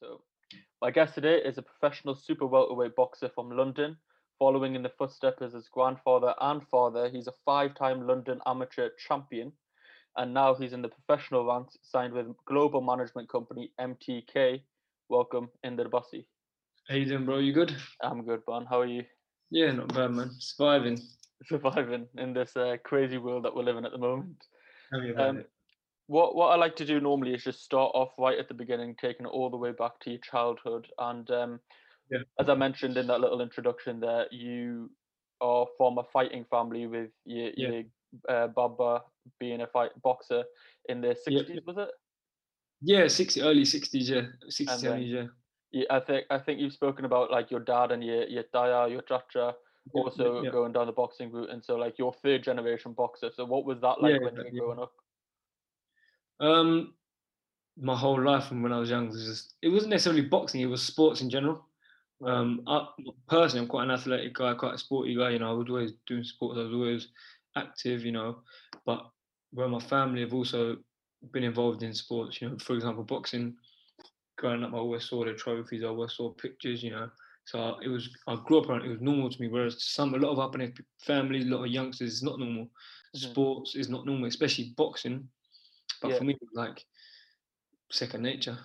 So, my guest today is a professional super welterweight boxer from London. Following in the footsteps of his grandfather and father, he's a five time London amateur champion. And now he's in the professional ranks, signed with global management company MTK. Welcome, Inder Bassi. How you doing, bro? You good? I'm good, man. How are you? Yeah, not bad, man. Surviving. Surviving in this uh, crazy world that we're living at the moment. Tell me about Um. What what I like to do normally is just start off right at the beginning, taking it all the way back to your childhood. And um, Yeah. as I mentioned in that little introduction, there you are from a fighting family with your, Yeah. your uh, Baba being a fight boxer in the Yeah, sixties, was it? Yeah, 60, early 60s, yeah. 60s, And then- 70s, yeah. Yeah, I think I think you've spoken about like your dad and your your daya, your chacha, also yeah, going down the boxing route, and so like your third generation boxer. So what was that like Yeah, when you were growing up? Um, my whole life from when I was young was just, it wasn't necessarily boxing, it was sports in general. Um, I, personally, I'm quite an athletic guy, quite a sporty guy. You know, I was always doing sports. I was always active. You know, but where my family have also been involved in sports. You know, for example, boxing. Growing up, I always saw the trophies. I always saw pictures. You know, so it was. I grew up around. It was normal to me. Whereas some, a lot of up in families, a lot of youngsters, it's not normal. Mhm. Sports is not normal, especially boxing. But Yeah. for me, it was like second nature.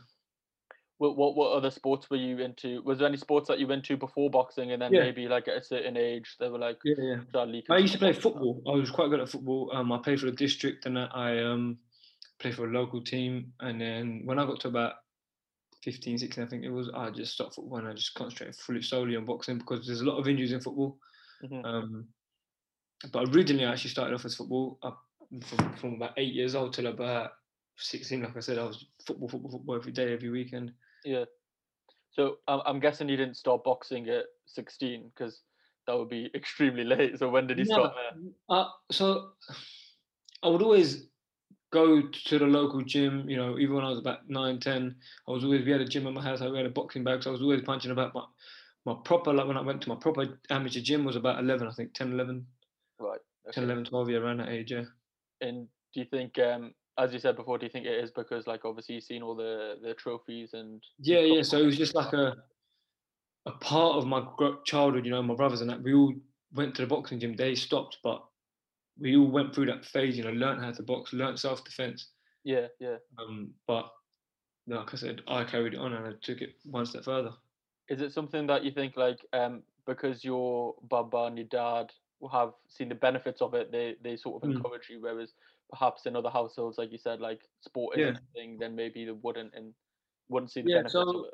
What, what what other sports were you into? Was there any sports that you went to before boxing, and then Yeah. maybe like at a certain age they were like, Yeah, yeah. I used to play football. I was quite good at football. Um, I played for the district, and I um, played for a local team. And then when I got to about 15, 16, I think it was, I just stopped football and I just concentrated fully solely on boxing because there's a lot of injuries in football. Mhm. Um, but originally, I actually started off as football up from, from about eight years old till about 16. Like I said, I was football, football, football every day, every weekend. Yeah. So I'm I'm guessing you didn't start boxing at 16 because that would be extremely late. So when did you start there? Uh, so I would always go to the local gym, you know, even when I was about nine, 10, I was always, we had a gym at my house, I had a boxing bag, so I was always punching about my, my proper, like when I went to my proper amateur gym was about 11, I think, 10, 11, Right. 10, okay. 11, 12, yeah, around that age, yeah. And do you think, um, as you said before, do you think it is because like obviously you've seen all the the trophies and Yeah, yeah, so it was just like a, a part of my childhood, you know, my brothers and that, we all went to the boxing gym, they stopped, but we all went through that phase, you know, learned how to box, learned self-defense. yeah, yeah. Um, but like I said, I carried it on and I took it one step further. Is it something that you think like um because your baba and your dad have seen the benefits of it, they they sort of Mm. encourage you, whereas perhaps in other households, like you said, like sport Yeah. isn't a thing, then maybe they wouldn't and wouldn't see the Yeah, benefits of so it.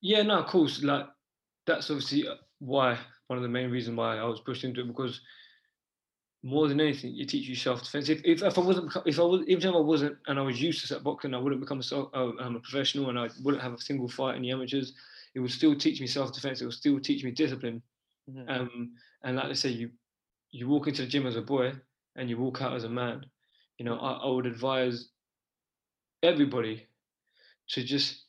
yeah, no, of course, like that's obviously uh, why one of the main reasons why I was pushed into it because more than anything, you teach you self defense. If, if, if I wasn't, if I was, even if I wasn't, and I was used to set boxing, I wouldn't become a, um, a professional, and I wouldn't have a single fight in the amateurs. It would still teach me self defense. It would still teach me discipline. Mhm. Um, and like I say, you you walk into the gym as a boy and you walk out as a man. You know, I, I would advise everybody to just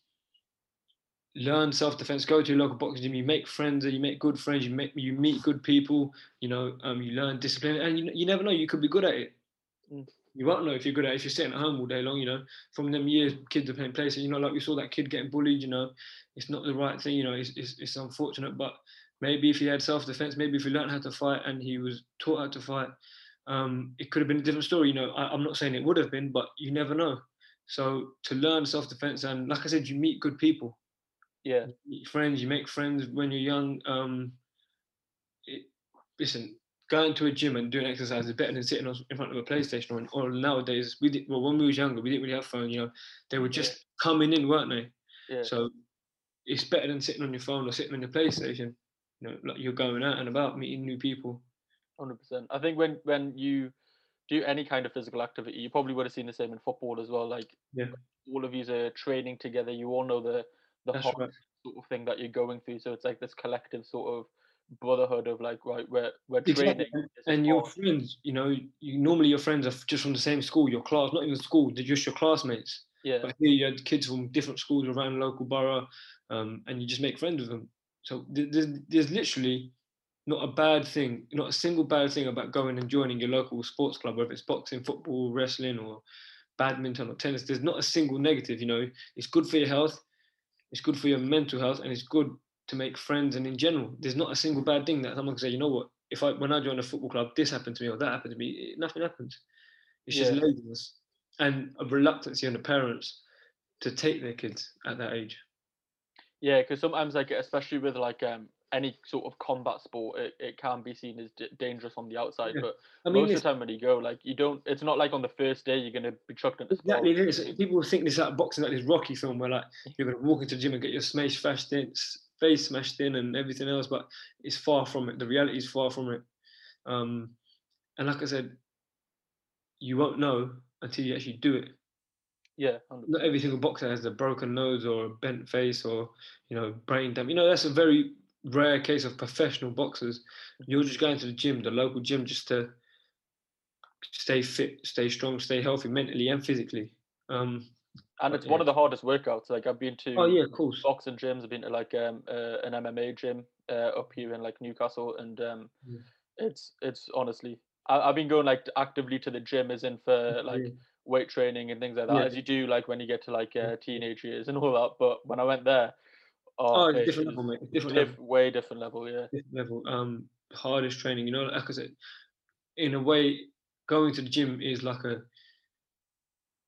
learn self-defense go to your local boxing gym you make friends and you make good friends you make you meet good people you know um, you learn discipline and you, you never know you could be good at it Mm. you won't know if you're good at it if you're sitting at home all day long you know from them years kids are playing places you know like we saw that kid getting bullied you know it's not the right thing you know it's, it's, it's unfortunate but maybe if he had self-defense maybe if he learned how to fight and he was taught how to fight um, it could have been a different story you know I, i'm not saying it would have been but you never know so to learn self-defense and like i said you meet good people Yeah. friends, you make friends when you're young. Um, it, listen, going to a gym and doing exercise is better than sitting in front of a PlayStation. Or, or nowadays, we did, well when we was younger, we didn't really have phone. You know, they were Yeah. just coming in, weren't they? Yeah. So it's better than sitting on your phone or sitting on your PlayStation. You know, like you're going out and about, meeting new people. Hundred percent. I think when when you do any kind of physical activity, you probably would have seen the same in football as well. Like Yeah. all of you are training together. You all know the the That's right. sort of thing that you're going through. So it's like this collective sort of brotherhood of like right, we're we're training. And, and your hard. friends, you know, you normally your friends are just from the same school, your class, not even school, they're just your classmates. yeah, But here you had kids from different schools around the local borough, um, and you just make friends with them. So there's, there's literally not a bad thing, not a single bad thing about going and joining your local sports club, whether it's boxing, football, wrestling, or badminton or tennis. There's not a single negative. You know, it's good for your health. it's good for your mental health, and it's good to make friends. And in general, there's not a single bad thing that someone can say. You know what? If I when I join a football club, this happened to me or that happened to me. Nothing happens. It's just laziness and a reluctancy on the parents to take their kids at that age. Yeah, because sometimes like especially with like um any sort of combat sport, it, it can be seen as d- dangerous on the outside. Yeah. But I mean, most of the time when you go, like you don't. It's not like on the first day you're gonna be chucked into exactly sport. this. People think this like boxing, like this Rocky film where like you're gonna walk into the gym and get your face smashed in, face smashed in, and everything else. But it's far from it. The reality is far from it. Um, and like I said, you won't know until you actually do it. Yeah, 100%. Not every single boxer has a broken nose or a bent face or you know brain damage. You know that's a very rare case of professional boxers. You're just going to the gym, the local gym, just to stay fit, stay strong, stay healthy mentally and physically. Um, and it's one of the hardest workouts. Like I've been to oh yeah, of course. boxing gyms. I've been to like um uh, an MMA gym uh, up here in like Newcastle, and um, Yeah. it's it's honestly I, I've been going like actively to the gym, as in for like Yeah. Weight training and things like that, Yeah. as you do like when you get to like uh, teenage years and all that. But when I went there, Oh, oh, it's it different level, mate. Different diff- level. way different level. Yeah, Different level. Um, hardest training. You know, like I said, in a way, going to the gym is like a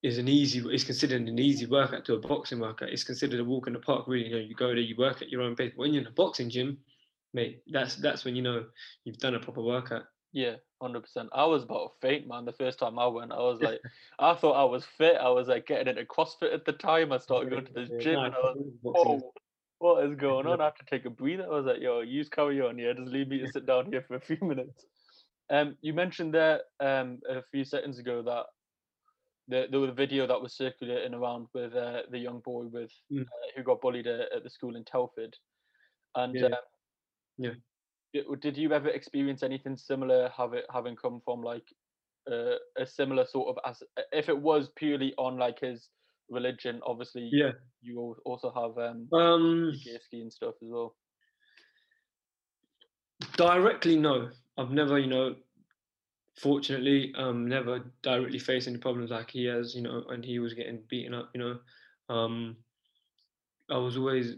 is an easy. It's considered an easy workout to a boxing workout. It's considered a walk in the park. Really, you know, you go there, you work at your own pace. When you're in a boxing gym, mate, that's that's when you know you've done a proper workout. yeah, hundred percent. I was about to faint, man. The first time I went, I was like, I thought I was fit. I was like getting into CrossFit at the time. I started going to the gym, and I was is- oh, what is going on? I have to take a breather. I was like, yo, use carry on, yeah, just leave me to sit down here for a few minutes. Um, you mentioned there um a few seconds ago that the there was a video that was circulating around with uh, the young boy with Mm. uh, who got bullied at, at the school in Telford, and Yeah. um, Yeah. Did, you ever experience anything similar? Have it having come from like uh, a similar sort of as if it was purely on like his religion, obviously Yeah. you also have um Um, and stuff as well. directly, no. I've never, you know, fortunately, um, never directly faced any problems like he has, you know, and he was getting beaten up, you know. Um, I was always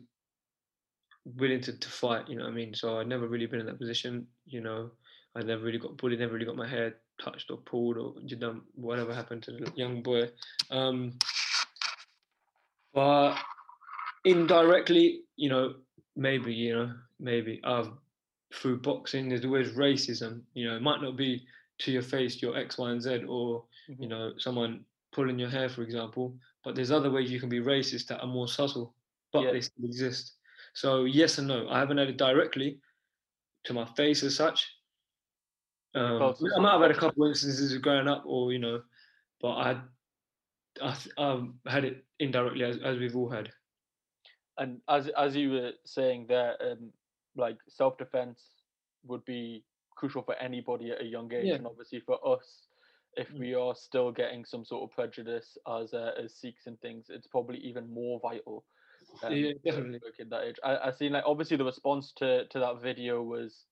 willing to, to fight, you know what I mean? So I'd never really been in that position, you know. I never really got bullied, never really got my hair touched or pulled or you done whatever happened to the young boy. Um, but indirectly, you know, maybe, you know, maybe I've through boxing, there's always racism. You know, it might not be to your face, your X, Y, and Z, or you Mhm. know, someone pulling your hair, for example. But there's other ways you can be racist that are more subtle, but Yeah. they still exist. So yes and no. I haven't had it directly to my face as such. Um, I might have had a couple instances of growing up, or you know, but I, I I've had it indirectly as, as we've all had. And as as you were saying there, um, like self defense would be crucial for anybody at a young age, Yeah. and obviously for us, if Mm. we are still getting some sort of prejudice as uh, as Sikhs and things, it's probably even more vital. Yeah, definitely. at that age. I, I seen like obviously the response to to that video was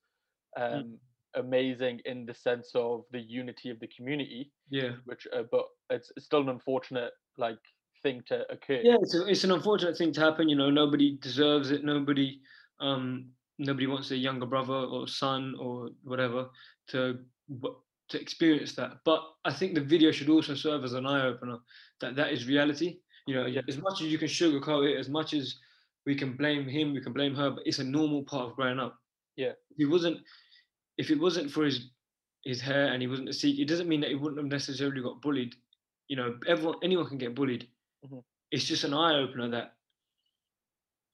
Mm. um amazing in the sense of the unity of the community, Yeah. which uh, but it's, it's still an unfortunate like thing to occur. yeah it's, a, it's an unfortunate thing to happen you know nobody deserves it nobody um nobody wants their younger brother or son or whatever to to experience that but i think the video should also serve as an eye-opener that that is reality you know Yeah. as much as you can sugarcoat it as much as we can blame him we can blame her but it's a normal part of growing up Yeah. he wasn't if it wasn't for his his hair and he wasn't a sikh it doesn't mean that he wouldn't have necessarily got bullied you know everyone anyone can get bullied Mhm. it's just an eye opener that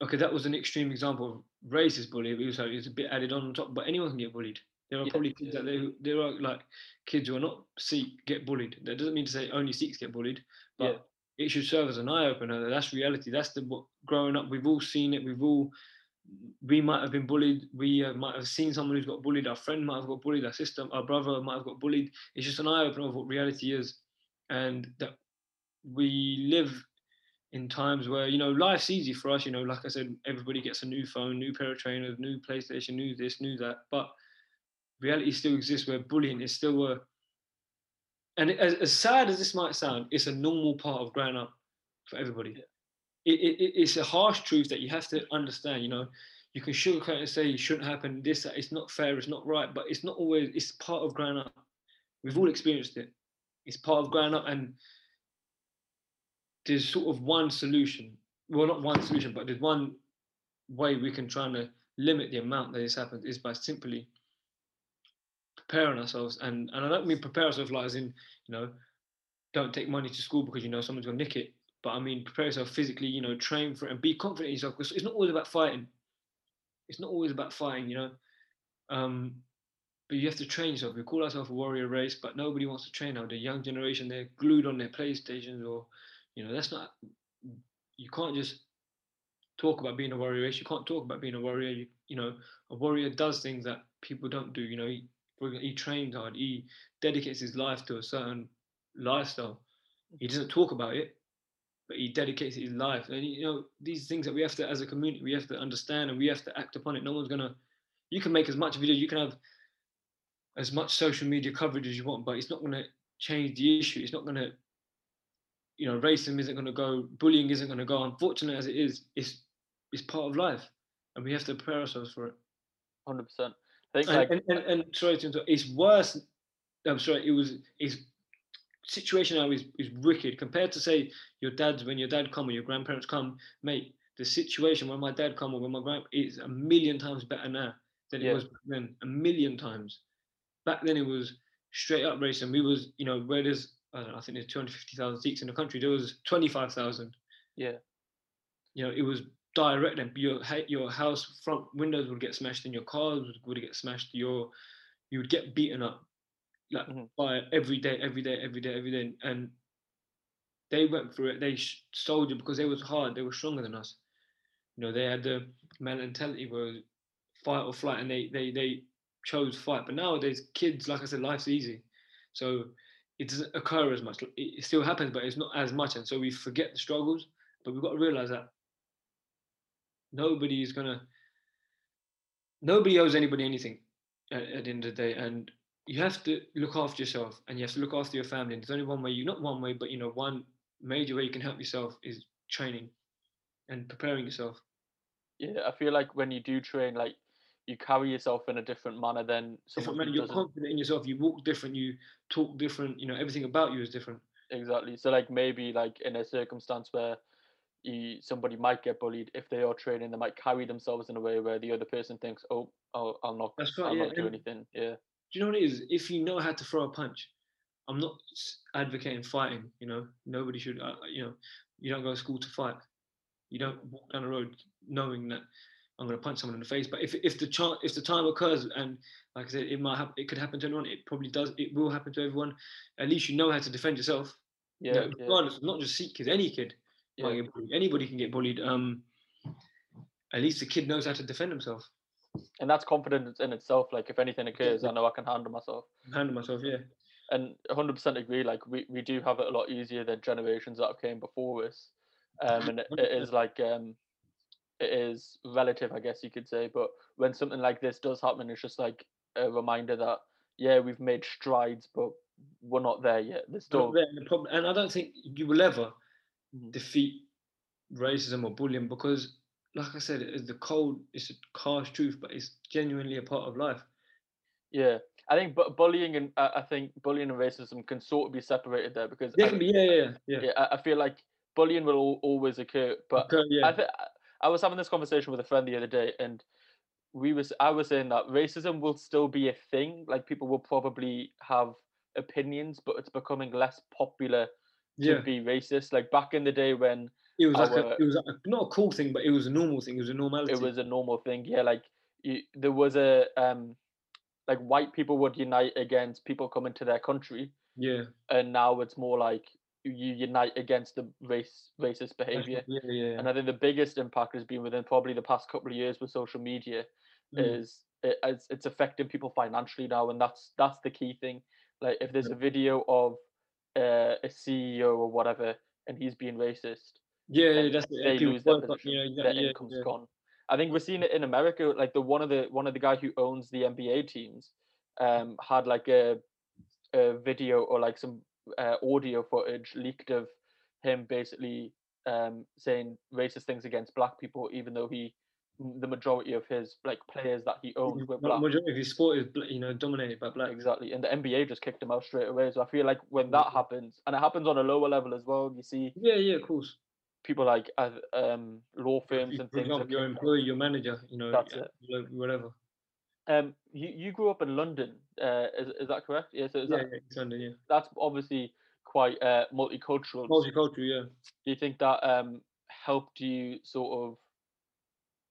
okay, that was an extreme example of racist bullying. It was, it's a bit added on top, but anyone can get bullied. There are Yeah, probably kids yeah. out there there are like kids who are not Sikh get bullied. That doesn't mean to say only Sikhs get bullied, but it should serve as an eye opener. that That's reality. That's the what growing up. We've all seen it. We've all we might have been bullied. We uh, might have seen someone who's got bullied. Our friend might have got bullied. Our sister, our brother might have got bullied. It's just an eye opener of what reality is, and that we live in times where you know life's easy for us. You know, like I said, everybody gets a new phone, new pair of trainers, new PlayStation, new this, new that. But reality still exists where bullying is still a and as, as sad as this might sound, it's a normal part of growing up for everybody. Yeah. it, it, it's a harsh truth that you have to understand. You know, you can sugarcoat and say it shouldn't happen. This, that, it's not fair. It's not right. But it's not always. It's part of growing up. We've all experienced it. It's part of growing up, and there's sort of one solution. Well, not one solution, but there's one way we can try and limit the amount that this happens is by simply preparing ourselves. And and I don't mean prepare ourselves like as in, you know, don't take money to school because you know someone's gonna nick it. But I mean prepare yourself physically, you know, train for it and be confident in yourself because it's not always about fighting. It's not always about fighting, you know. Um, but you have to train yourself. We call ourselves a warrior race, but nobody wants to train now. The young generation, they're glued on their PlayStations or, you know, that's not, you can't just talk about being a warrior race. You can't talk about being a warrior. You, you know, a warrior does things that people don't do. You know, he trains hard. He dedicates his life to a certain lifestyle. He mm-hmm. doesn't talk about it, but he dedicates his life. And you know, these things that we have to, as a community, we have to understand and we have to act upon it. No one's gonna. You can make as much video. You can have as much social media coverage as you want, but it's not gonna change the issue. It's not gonna. You know, racism isn't going to go, bullying isn't going to go. Unfortunate as it is, it's it's part of life, and we have to prepare ourselves for it. Hundred percent. Think And, like and, and, and sorry to interrupt, it's worse. I'm sorry, it was it's situation now is is wicked compared to say your dad's when your dad come or your grandparents come, mate. The situation when my dad come or when my grand is a million times better now than it was back then. A million times. Back then it was straight up racing. We was you know where there's I don't know I think there's 250,000 Sikhs in the country. There was 25,000 yeah, you know, it was direct and your your house front windows would get smashed and your cars would, would get smashed. Your you would get beaten up like Mhm. by every day, every day, every day, every day. And they went through it. They soldiered because they was hard. They were stronger than us. You know, they had the mentality where fight or flight, and they they they chose fight. But nowadays, kids, like I said, life's easy, so it doesn't occur as much. It, it still happens, but it's not as much, and so we forget the struggles. But we've got to realize that nobody is gonna nobody owes anybody anything at, at the end of the day and you have to look after yourself and you have to look after your family and there's only one way you not one way but you know one major way you can help yourself is training and preparing yourself yeah. I feel like when you do train, like you carry yourself in a different manner than different manner you're doesn't. confident in yourself you walk different you talk different you know everything about you is different Exactly. So like maybe like in a circumstance where you, somebody might get bullied, if they are training, they might carry themselves in a way where the other person thinks, "Oh, oh I'll not, that's right I'll yeah. not do and anything." Yeah, do you know what it is? If you know how to throw a punch i'm not advocating fighting you know? Nobody should uh, you know you don't go to school to fight. You don't walk down the road knowing that i'm going to punch someone in the face. But if, if the chance if the time occurs and like i said it might happen it could happen to anyone it probably does it will happen to everyone. At least you know how to defend yourself. You yeah, know, yeah, regardless not just sikh kids any kid yeah. get bullied. anybody can get bullied um at least the kid knows how to defend himself And that's confidence in itself. Like if anything occurs, I know I can handle myself. handle myself yeah and 100% agree like we, we do have it a lot easier than generations that have came before us um and it, it is like um it is relative i guess you could say but when something like this does happen it's just like a reminder that yeah we've made strides but we're not there yet there's still and the problem, and I don't think you will ever. Defeat racism or bullying because, like I said, it's the cold, it's a harsh truth, but it's genuinely a part of life. yeah i think but bullying and uh, i think bullying and racism can sort of be separated there because I, yeah, yeah, yeah. yeah, I, I feel like bullying will al- always occur but Okay, yeah. I I was having this conversation with a friend the other day, and we was I was saying that racism will still be a thing. Like people will probably have opinions, but it's becoming less popular to yeah. be racist. Like back in the day when It was like a, it was like a, not a cool thing, but it was a normal thing. It was a normality. it was a normal thing, yeah, like you, there was a um, like white people would unite against people coming to their country, yeah. and now it's more like you unite against the race racist behavior. what- Yeah, yeah. And I think the biggest impact has been within probably the past couple of years with social media. Mm. is it, it's, it's affecting people financially now and that's that's the key thing like if there's a video of uh, a ceo or whatever and he's being racist yeah, yeah, that's they lose their position yeah, their exactly, income's yeah. gone i think we're seeing it in america like the one of the one of the guy who owns the nba teams um had like a, a video or like some uh, audio footage leaked of him basically um, saying racist things against black people, even though he the majority of his like players that he owned were Ma- black. Majority of his sport is you know dominated by black. Exactly, and the NBA just kicked him out straight away. So I feel like when that happens, and it happens on a lower level as well, you see Yeah, yeah, of course. people like uh, um, law firms If, and things. example, your employee, your manager, you know, That's yeah, it. whatever. Um, you, you grew up in London, uh, is, is that correct? Yeah, so is Yeah, that, yeah, under, yeah. that's obviously quite uh, multicultural. Multicultural, yeah. Do you think that um, helped you sort of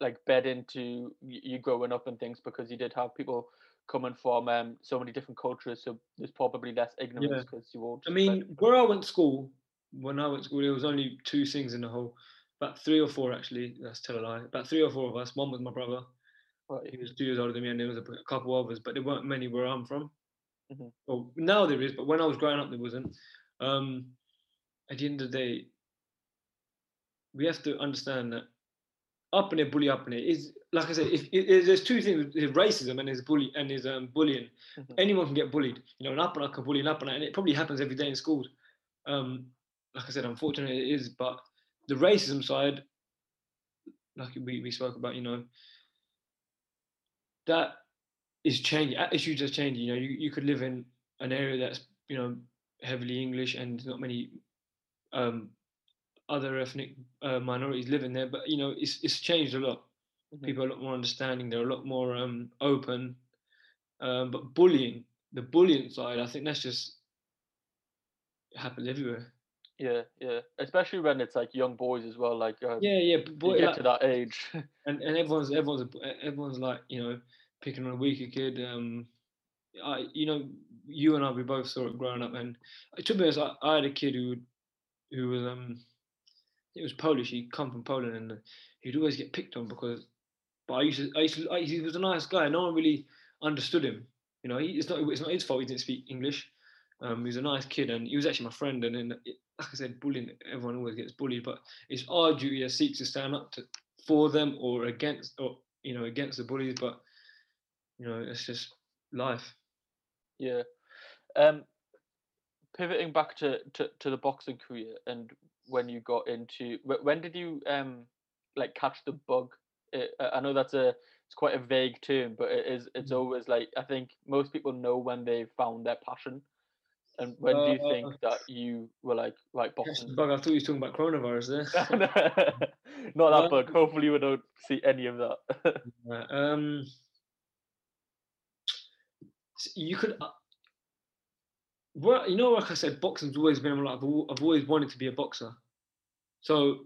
like bed into you growing up and things because you did have people coming from um, so many different cultures, so there's probably less ignorance because you all. I mean, like, where I went to school, when I went to school, there was only two things in the whole, about three or four actually. That's tell a lie. About three or four of us. One was my brother. right, He was two years older than me, and there was a couple of others, but there weren't many where I'm from. Mhm. Well, now there is, but when I was growing up, there wasn't. Um, at the end of the day, we have to understand that it, bully up it is like I said. If, if there's two things: there's racism and there's bully and there's um, bullying. Mhm. Anyone can get bullied. You know, an up and can bully an up and and it probably happens every day in schools. Um, like I said, unfortunately it is, but the racism side, like we, we spoke about, you know, that is changing. Attitudes are changing. You know, you, you could live in an area that's you know heavily English and not many um, other ethnic uh, minorities living there, but you know, it's it's changed a lot. Mhm. People are a lot more understanding. They're a lot more um, open. Um, but bullying, the bullying side, I think that's just it happens everywhere. yeah, yeah, especially when it's like young boys as well. Like um, Yeah, yeah. But you get like- to that age. and and everyone's everyone's everyone's like you know picking on a weaker kid. Um, I you know you and I we both saw it growing up, and to be honest, I, I had a kid who who was um it was Polish. He'd come from Poland, and he'd always get picked on because. But I used to, I used to, I, he was a nice guy. No one really understood him. You know, he, it's not it's not his fault he didn't speak English. Um, he was a nice kid, and he was actually my friend. And then, it, like I said, bullying. Everyone always gets bullied, but it's our duty as Sikhs to stand up to for them or against or you know against the bullies. But you know, it's just life. Yeah. Um, pivoting back to, to, to the boxing career and when you got into wh- when did you um like catch the bug? It, I know that's a it's quite a vague term, but it is it's Mhm. always like I think most people know when they've found their passion. And when do you think Uh, that you were like like boxing? bug. I thought you was talking about coronavirus there. Not that Um, bug. Hopefully we don't see any of that. Um, you could. Well, you know, like I said, boxing's always been like I've, I've always wanted to be a boxer. So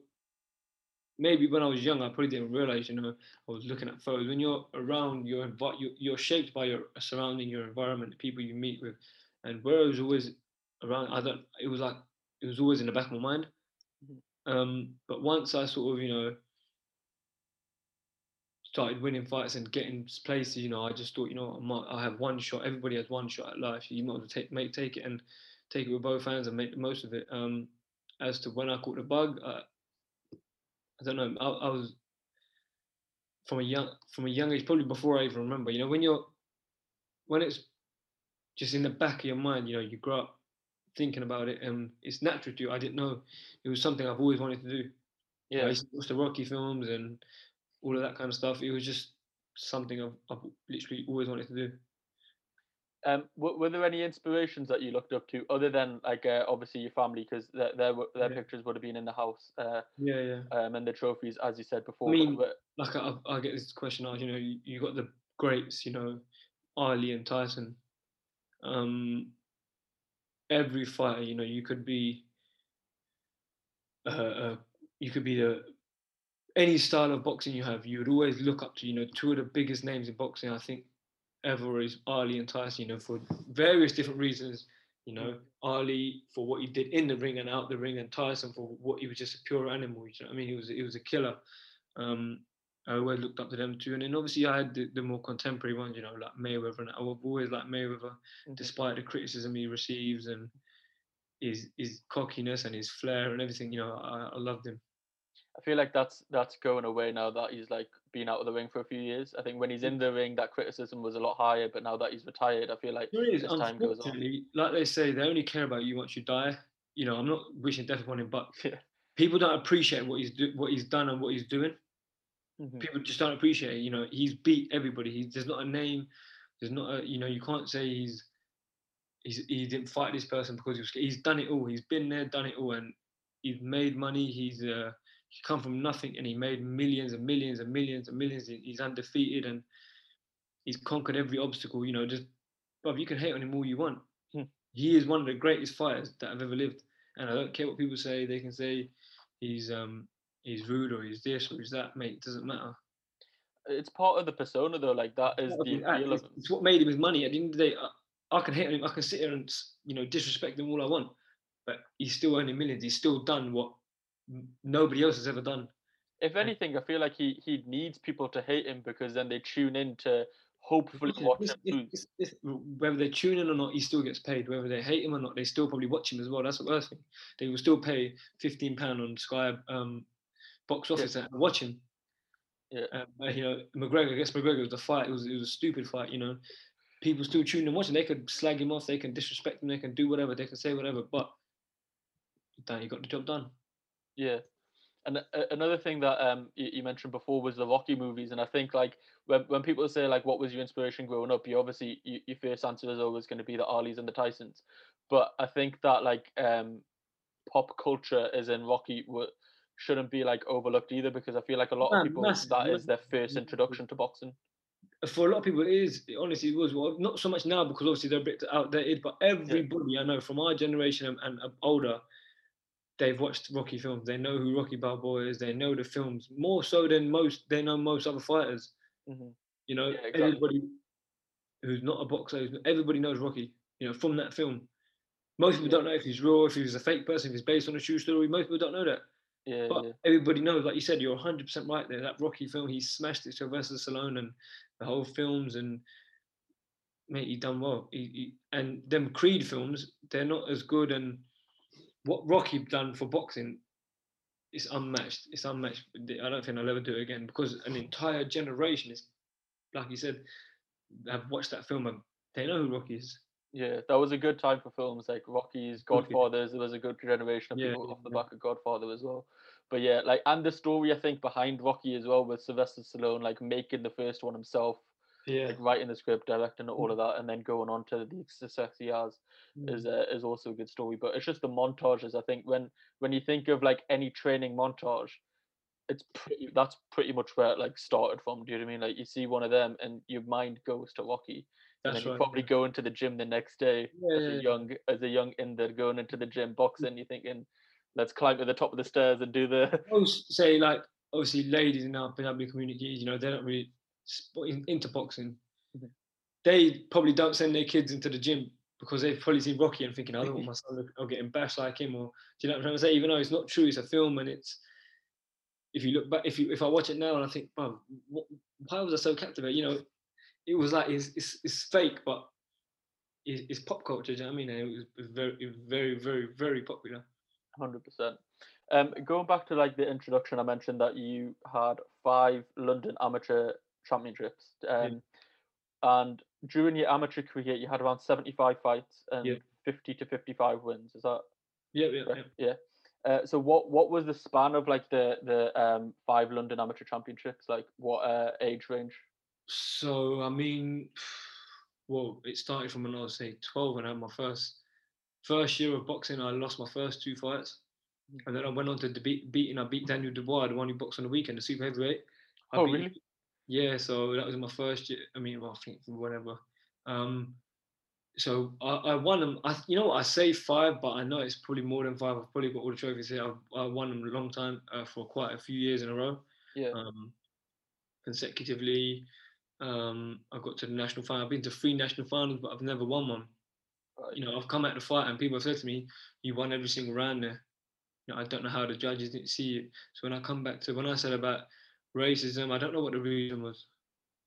maybe when I was young, I probably didn't realize. You know, I was looking at photos. When you're around, you're, you're shaped by your surrounding, your environment, the people you meet with, and where I was always around. I don't. It was like it was always in the back of my mind. Um, but once I sort of, you know, started winning fights and getting places, you know, I just thought, you know, I might, I have one shot. Everybody has one shot at life. You might as well take, make, take it and take it with both hands and make the most of it. Um, as to when I caught the bug, uh, I don't know. I, I was from a young from a young age, probably before I even remember. You know, when you're when it's just in the back of your mind, you know, you grow up thinking about it, and it's natural to you. I didn't know it was something I've always wanted to do. Yeah, I used to watch the Rocky films and all of that kind of stuff. It was just something I've, I've literally always wanted to do. Um, were, were there any inspirations that you looked up to other than like uh, obviously your family because their their, their Yeah. pictures would have been in the house uh, Yeah, yeah. um, and the trophies as you said before. I but mean, were- like I, I get this question asked. You know, you, you got the greats. You know, Ali and Tyson. Um, every fighter, you know, you could be. Uh, uh, you could be the any style of boxing you have. You would always look up to. You know, two of the biggest names in boxing. I think ever is Ali and Tyson. You know, for various different reasons. You know, Ali for what he did in the ring and out the ring, and Tyson for what he was just a pure animal. You know what I mean? He was he was a killer. Um, I always looked up to them too, and then obviously I had the, the more contemporary ones, you know, like Mayweather, and I've always liked Mayweather, Mhm. despite the criticism he receives and his his cockiness and his flair and everything. You know, I, I loved him. I feel like that's that's going away now that he's like been out of the ring for a few years. I think when he's in the ring, that criticism was a lot higher, but now that he's retired, I feel like There is, as time goes on. like they say, they only care about you once you die. You know, I'm not wishing death upon him, but Yeah. people don't appreciate what he's do, what he's done and what he's doing. Mhm. People just don't appreciate it. You know, he's beat everybody. He's there's not a name. There's not a you know you can't say he's he's he didn't fight this person because he was he's done it all. He's been there, done it all, and he's made money. He's uh he come from nothing and he made millions and millions and millions and millions. He- He's undefeated and he's conquered every obstacle. You know, just but you can hate on him all you want. Hmm. He is one of the greatest fighters that I've ever lived, and I don't care what people say. They can say he's um he's rude or he's this or he's that. Mate, it doesn't matter. It's part of the persona though. Like that is the appeal It's, it's what made him his money. At the end of the day, I, I can hate on him. I can sit here and you know disrespect him all I want, but he's still earning millions. He's still done what nobody else has ever done. If anything, I feel like he he needs people to hate him because then they tune in to hopefully watch this- him this- this- whether they tune in or not, he still gets paid. Whether they hate him or not, they still probably watch him as well. That's the worst thing. They will still pay fifteen pound on Sky um, box office and watch him. Yeah. Um, you know, McGregor against McGregor was the fight. It was it was a stupid fight. You know, people still tune in watching. They could slag him off. They can disrespect him. They can do whatever. They can say whatever. But he got the job done. Yeah. And a- another thing that um you, you mentioned before was the Rocky movies, and I think like when when people say like what was your inspiration growing up, you obviously you, your first answer is always going to be the Alis and the Tysons, but I think that like um pop culture is in Rocky shouldn't be like overlooked either because I feel like a lot of people massive, that is their first introduction to boxing. for a lot of people, it is it honestly was well, not so much now because obviously they're a bit outdated, but everybody I know from our generation and, and uh, older, they've watched Rocky films. They know who Rocky Balboa is. They know the films more so than most. They know most other fighters. Mhm. You know, Yeah, exactly. everybody who's not a boxer, everybody knows Rocky. You know, from that film. Most people Yeah. don't know if he's real, if he's a fake person, if he's based on a true story. Most people don't know that. Yeah, But yeah, everybody knows, like you said, you're 100% right there. That Rocky film, he smashed it Sylvester Stallone and the whole films, and mate, he done well. He, he, and them Creed films, they're not as good. And what Rocky done for boxing is unmatched. It's unmatched. I don't think I'll ever do it again because an entire generation is, like you said, have watched that film and they know who Rocky is. yeah. That was a good time for films like Rocky's, Rocky. Godfathers. There was a good generation of Yeah, people yeah, off the yeah. back of Godfather as well. But yeah, like and the story I think behind Rocky as well with Sylvester Stallone like making the first one himself Yeah. like writing the script, directing all of that, and then going on to the success he has is uh, is also a good story. But it's just the montages. I think when when you think of like any training montage, it's pretty. That's pretty much where it like started from. Do you know what I mean? Like you see one of them, and your mind goes to Rocky, and That's then you right. probably go into the gym the next day Yeah, as a young as a young Inder going into the gym boxing. You're thinking, let's climb to the top of the stairs and do the. most say like obviously ladies in our Punjabi community, you know, they're not really in, into boxing. Mhm. They probably don't send their kids into the gym because they've probably seen Rocky and thinking, I don't want my son or getting bashed like him, or do you know what I'm trying to say? Even though it's not true, it's a film, and it's if you look back, if you if I watch it now and I think, wow, what, why was I so captivated? You know, it was like it's it's, it's fake, but it's, it's pop culture. Do you know what I mean? And it was, it was very, it was very, very, very popular. Hundred percent. Um, going back to like the introduction, I mentioned that you had five London amateur championships, um, and during your amateur career, you had around seventy-five fights and Yeah. fifty to fifty-five wins. Is that Yeah, yeah, yeah. Yeah. Uh, so what what was the span of like the the um five London amateur championships? Like what uh, age range? So I mean, well, it started from when I was say 12 and I had my first first year of boxing. I lost my first two fights, and then I went on to beat, beating. I beat Daniel Dubois, the one who boxed on the weekend, the super heavyweight. I Oh, beat- really? Yeah, so that was my first year. I mean, well, I think whatever. Um, so I, I won them. I, you know what? I say five, but I know it's probably more than five. I've probably got all the trophies here. I've, I won them a long time uh, for quite a few years in a row Yeah. um, consecutively. Um, I got to the national final. I've been to three national finals, but I've never won one. Right. You know, I've come out the fight and people have said to me, "You won every single round there." You know, I don't know how the judges didn't see it. So when I come back to when I said about racism, I don't know what the reason was.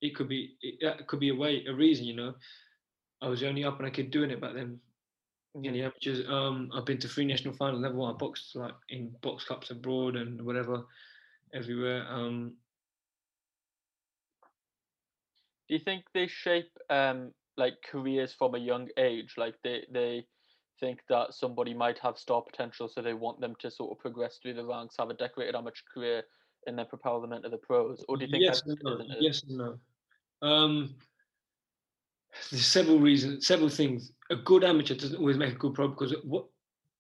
It could be it, could be a way a reason. You know, I was the only up and I kid doing it back then. In the amateurs, um, I've been to three national finals. Never won. I boxed like in box cups abroad and whatever, everywhere. Um, Do you think they shape um like careers from a young age? Like they they think that somebody might have star potential, so they want them to sort of progress through the ranks, have a decorated amateur career, and then propel them into the pros? Or do you think yes, and no. yes, and no. Um, there's several reasons, several things. A good amateur doesn't always make a good pro because what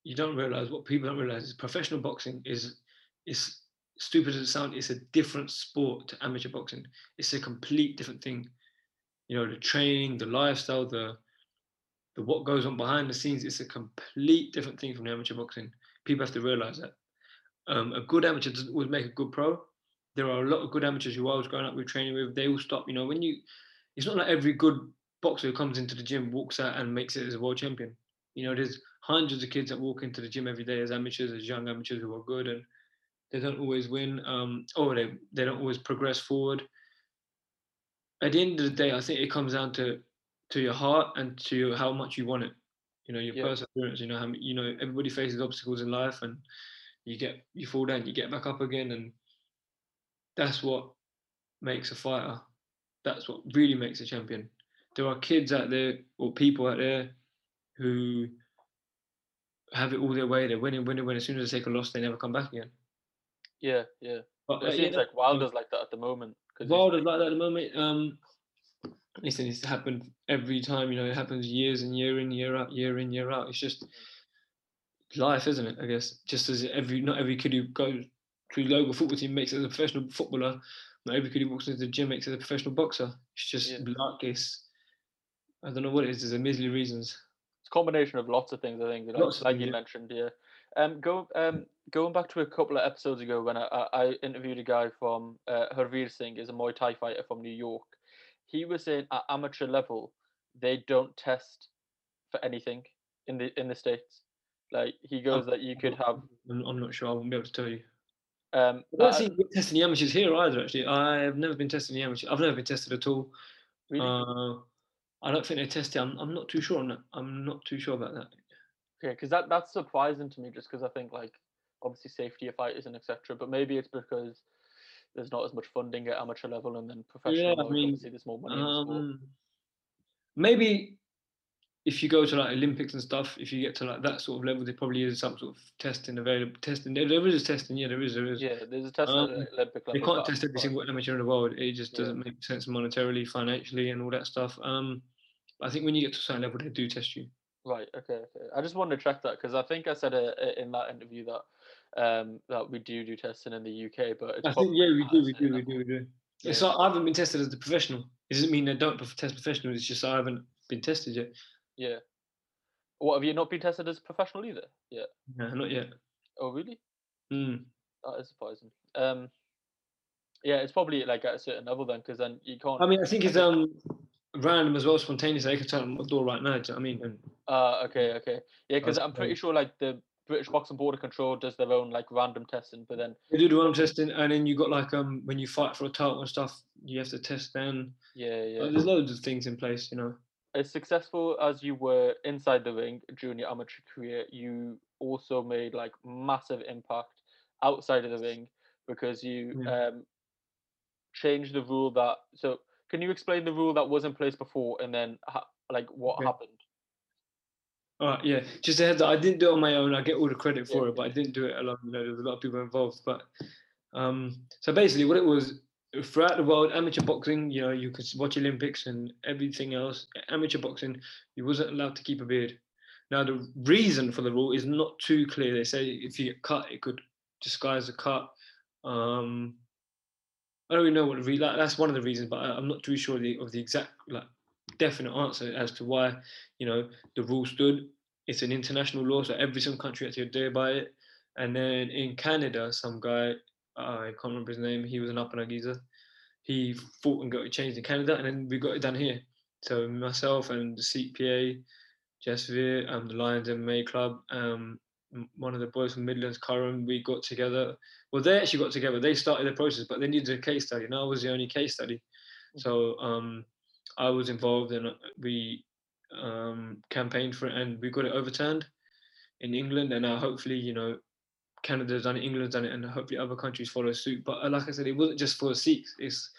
you don't realize, what people don't realize, is professional boxing is is stupid as it sounds. It's a different sport to amateur boxing. It's a complete different thing. You know, the training, the lifestyle, the the what goes on behind the scenes. It's a complete different thing from the amateur boxing. People have to realize that. Um, a good amateur doesn't always make a good pro. There are a lot of good amateurs who I was growing up with training with. They all stop. You know, when you, it's not like every good boxer who comes into the gym walks out and makes it as a world champion. You know, there's hundreds of kids that walk into the gym every day as amateurs, as young amateurs who are good, and they don't always win, um, or they they don't always progress forward. At the end of the day, I think it comes down to to your heart and to how much you want it. You know, your Yeah. perseverance. You know, how you know everybody faces obstacles in life, and you get you fall down, you get back up again, and that's what makes a fighter. That's what really makes a champion. There are kids out there or people out there who have it all their way. They're winning, winning, winning. As soon as they take a loss, they never come back again. Yeah, yeah. But It uh, seems yeah, like Wilder's like that at the moment. 'cause Wilder's like that at the moment. Um, listen, it's happened every time. You know, it happens years and year in, year out, year in, year out. It's just life, isn't it? I guess just as every not every kid who goes to local football team makes it as a professional footballer. Not every kid who walks into the gym makes it as a professional boxer. It's just Yeah. It's I don't know what it is. There's a million reasons. It's a combination of lots of things, I think. Like, Lots like you yeah. mentioned, yeah. Um, go um going back to a couple of episodes ago when I, I I interviewed a guy from uh, Harveer Singh, is a Muay Thai fighter from New York. He was saying at amateur level they don't test for anything in the in the states. Like he goes that you could have I'm, I'm not sure. I won't be able to tell you. um I don't uh, see you testing the amateurs here either. Actually, I have never been testing the amateurs. I've never been tested at all. really Uh, I don't think they test it. I'm, I'm not too sure on that. I'm not too sure about that. okay because that that's surprising to me just because I think like obviously safety of fighters and etc. But maybe it's because there's not as much funding at amateur level and then professional Yeah, I mean, obviously there's more money in sport. Um, maybe if you go to like Olympics and stuff, if you get to like that sort of level, there probably is some sort of testing available. Testing there, there is testing. Yeah, there is. There is. Yeah, there's a test Um, at Olympic level. They can't test every single amateur in the world. It just doesn't make sense monetarily, financially, and all that stuff. Um, I think when you get to a certain level, they do test you. Right. Okay. Okay. I just wanted to check that because I think I said uh, uh, in that interview that um that we do do testing in the UK, but it's I think yeah, we do, we do, we do, we do. Yeah. It's like I haven't been tested as a professional. It doesn't mean I don't test professional. It's just I haven't been tested yet. Yeah. What have you not been tested as a professional either? Yeah. No, not yet. Oh, really? Mm. That is surprising. Um. Yeah, it's probably like at a certain level then, because then you can't. I mean, I think it's um random as well, as spontaneous. They can turn my door right now. Do you know I mean? And Uh, okay, okay. Yeah, because I'm pretty sure like the British Boxing Board of Control does their own like random testing, but then they do the random testing, and then you got like um when you fight for a title and stuff, you have to test then. yeah, yeah. Uh, there's loads of things in place, you know. As successful as you were inside the ring during your amateur career, you also made like massive impact outside of the ring because you Yeah. um, changed the rule that. So, can you explain the rule that was in place before and then ha- like what Okay. happened? All right, yeah. Just a heads up, I didn't do it on my own. I get all the credit Yeah, for it, but I didn't do it alone. You know, there was a lot of people involved. But um, so basically, what it was throughout the world, amateur boxing, you know, you could watch Olympics and everything else. Amateur boxing, you wasn't allowed to keep a beard. Now, the reason for the rule is not too clear. They say if you get cut, it could disguise the cut. Um, I don't really know what the re- that, that's one of the reasons, but I, I'm not too sure the, of the exact like definite answer as to why you know the rule stood. It's an international law, so every single country has to adhere by it. And then in Canada, some guy I can't remember his name. He was an up and geezer. He fought and got it changed in Canada, and then we got it done here. So myself and the CPA, Jess Veer, um, the Lions MMA Club, um, one of the boys from Midlands, Curran, we got together. Well, they actually got together. They started the process, but they needed a case study, and I was the only case study. So um, I was involved, and uh, we um, campaigned for it, and we got it overturned in England. And now, hopefully, you know, Canada's done it, England's done it, and hopefully other countries follow suit. But uh, like I said, it wasn't just for the Sikhs; it's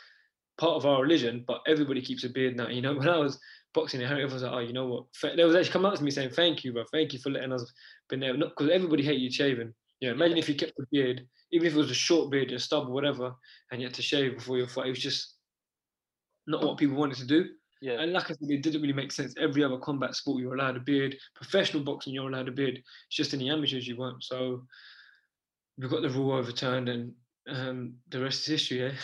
part of our religion. But everybody keeps a beard now. You know, when I was boxing, and everyone was like, "Oh, you know what?" They was actually come out to me saying, "Thank you, bro. Thank you for letting us been there." Not because everybody hate you shaving. You know, imagine if you kept the beard, even if it was a short beard, a stub, or whatever, and you had to shave before your fight. It was just not what people wanted to do. Yeah. And like I said, it didn't really make sense. Every other combat sport, you're allowed a beard. Professional boxing, you're allowed a beard. It's just in the amateurs you weren't. So we've got the rule overturned, and um, the rest is history. Yeah.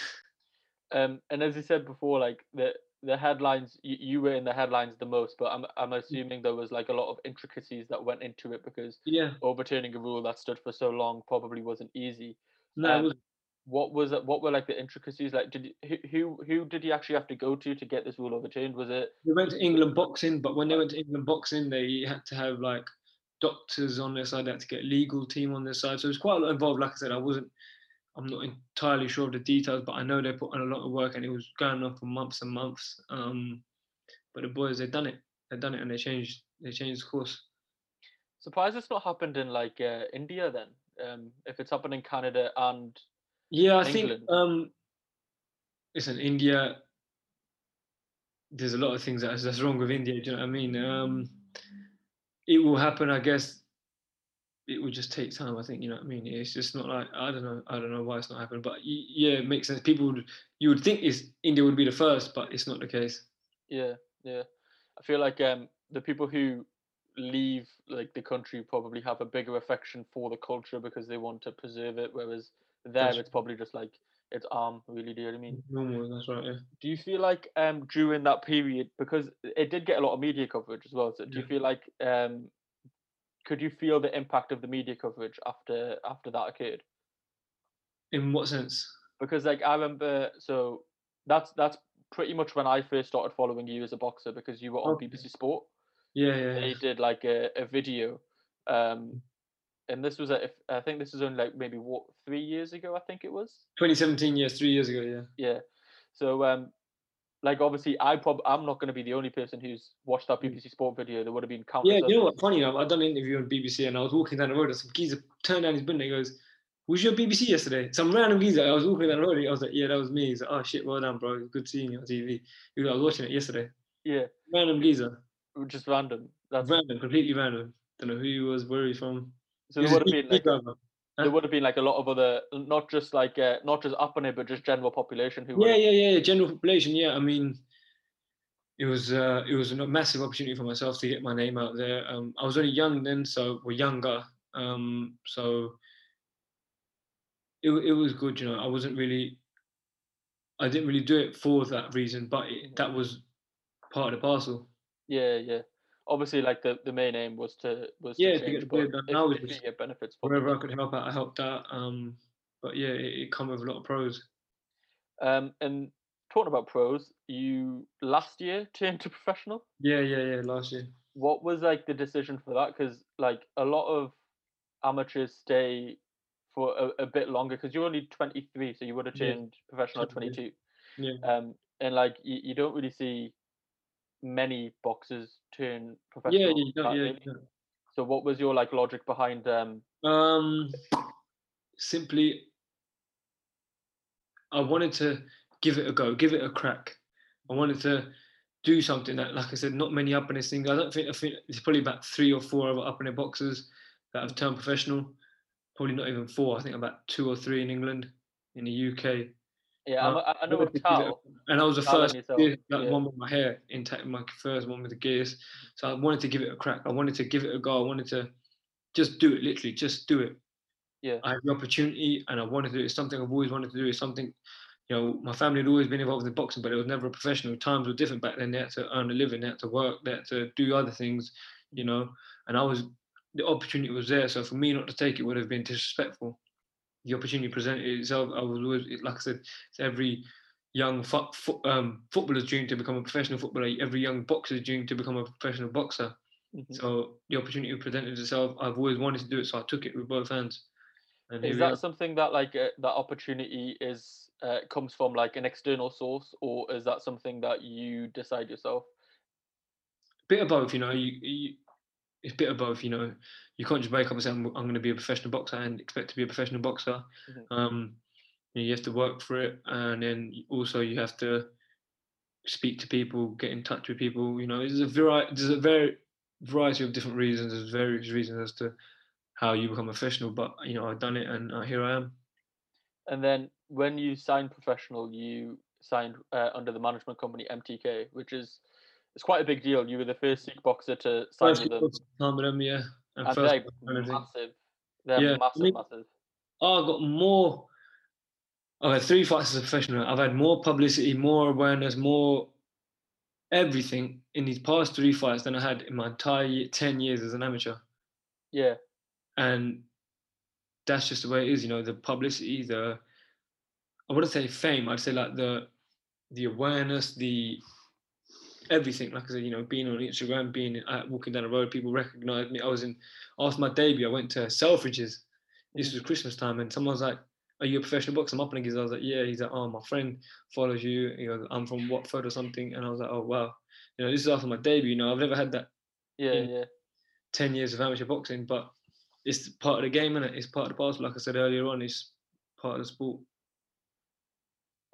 Um, and as you said before, like the the headlines, you, you were in the headlines the most, but I'm I'm assuming there was like a lot of intricacies that went into it because Yeah. overturning a rule that stood for so long probably wasn't easy. No, Um, was What was it? What were like the intricacies? Like, did you, who who who did you actually have to go to to get this rule overturned? Was it? they went to England boxing, but when they went to England boxing, they had to have like doctors on their side, they had to get legal team on their side. So it was quite a lot involved. Like I said, I wasn't, I'm not entirely sure of the details, but I know they put on a lot of work and it was going on for months and months. Um, but the boys, they've done it. They've done it and they changed, they changed course. Surprised it's not happened in like uh, India then. Um, if it's happened in Canada and Yeah, I think um listen, India there's a lot of things that's, that's wrong with India, do you know what I mean? Um it will happen, I guess it will just take time, I think, you know what I mean? It's just not like I don't know, I don't know why it's not happening, but yeah, it makes sense. People would you would think is India would be the first, but it's not the case. yeah, yeah, I feel like um the people who leave like the country probably have a bigger affection for the culture because they want to preserve it, whereas there That's it's probably just like it's arm really. Do you know what I mean? Normal, that's right, yeah. Do you feel like um during that period because it did get a lot of media coverage as well? So do you feel like um could you feel the impact of the media coverage after after that occurred? In what sense? Because like I remember, so that's that's pretty much when I first started following you as a boxer because you were on Okay. BBC Sport. Yeah, yeah, They yeah. did like a, a video, um, and this was a, if, I think this was only like maybe what three years ago. I think it was. 2017, yes, three years ago, yeah. Yeah. So um, like obviously I prob I'm not going to be the only person who's watched that Mm. BBC Sport video. There would have been countless. Yeah, you know what? Funny enough, I done an interview on BBC and I was walking down the road and some geezer turned down his window. and goes, "Was your BBC yesterday?" Some random geezer. I was walking down the road. I was like, "Yeah, that was me." He's like, "Oh shit, well done, bro. Good seeing you on TV." He goes, "I was watching it yesterday." Yeah, Random geezer, just random. That's random, completely random. Don't know who he was, where he's from. So there would have been like driver. there would have been like a lot of other not just like uh, not just up on it but just general population who Yeah, yeah, yeah. General population. Yeah, I mean, it was uh, it was a massive opportunity for myself to get my name out there. Um, I was only young then, so we're younger. Um, so it it was good, you know. I wasn't really, I didn't really do it for that reason, but it, Mhm. that was part of the parcel. Yeah, yeah. Obviously, like the, the main aim was to was Yeah, to to change, get the but beard if, Now if it's you get benefits Wherever I could help out, I helped out. Um, but yeah, it, it come with a lot of pros. Um, and talking about pros, you last year turned to professional. Yeah, yeah, yeah. Last year. What was like the decision for that? Because like a lot of amateurs stay for a, a bit longer because you're only 23, so you would have Yeah, turned professional at 22. 22. Yeah. Um, and like you, you don't really see many boxers turn professional. yeah, you yeah, you don't. So what was your like logic behind um Um, simply, I wanted to give it a go, give it a crack. I wanted to do something that, like I said, not many up in this thing. I don't think I think it's probably about three or four other up in boxers that have turned professional. Probably not even four. I think about two or three in England, in the UK. Yeah I'm, I, I know of to give it a- Tal. and I was the Tal first gear, yeah. one with my hair intact, my first one with the gears. So I wanted to give it a crack. I wanted to give it a go. I wanted to just do it, literally, just do it. Yeah. I had the opportunity, and I wanted to do it. It's something I've always wanted to do. It's something, you know, my family had always been involved in boxing, but it was never a professional. Times were different back then. They had to earn a living. They had to work. They had to do other things, you know. And I was, the opportunity was there. So for me not to take it would have been disrespectful. The opportunity presented itself. I was always, like I said, it's every young fo- fo- um, footballer's dream to become a professional footballer. Every young boxer's dream to become a professional boxer. Mhm. So the opportunity presented itself. I've always wanted to do it, so I took it with both hands. And Is that something that like uh, that opportunity is uh, comes from like an external source, or is that something that you decide yourself? bit of both, you know. You, you it's a bit of both, you know. You can't just wake up and say I'm, I'm going to be a professional boxer and expect to be a professional boxer. Mhm. Um, you, know, you have to work for it, and then also you have to speak to people, get in touch with people. You know, there's a variety. There's a very variety of different reasons. There's various reasons as to how you become a professional. But you know, I've done it, and uh, here I am. And then when you signed professional, you signed uh, under the management company MTK, which is it's quite a big deal. You were the first Sikh boxer to sign First with them, time with them, yeah. And, and first they're massive. They're Yeah, I massive, mean- massive. Oh, I got more. I've had three fights as a professional. I've had more publicity, more awareness, more everything in these past three fights than I had in my entire year, 10 years as an amateur. Yeah, And that's just the way it is, you know, the publicity, the, I wouldn't say fame, I'd say like the, the awareness, the everything. Like I said, you know, being on Instagram, being uh, walking down the road, people recognized me. I was in, after my debut, I went to Selfridges. This was Christmas time, and someone was like, "Are you a professional boxer?" I'm up and I was like, "Yeah." He's like, "Oh, my friend follows you." He goes, "I'm from Watford or something," and I was like, "Oh wow." You know, this is after my debut. You know, I've never had that yeah, Yeah. yeah. 10 years of amateur boxing, but it's part of the game, and it's part of the parcel. Like I said earlier on, it's part of the sport.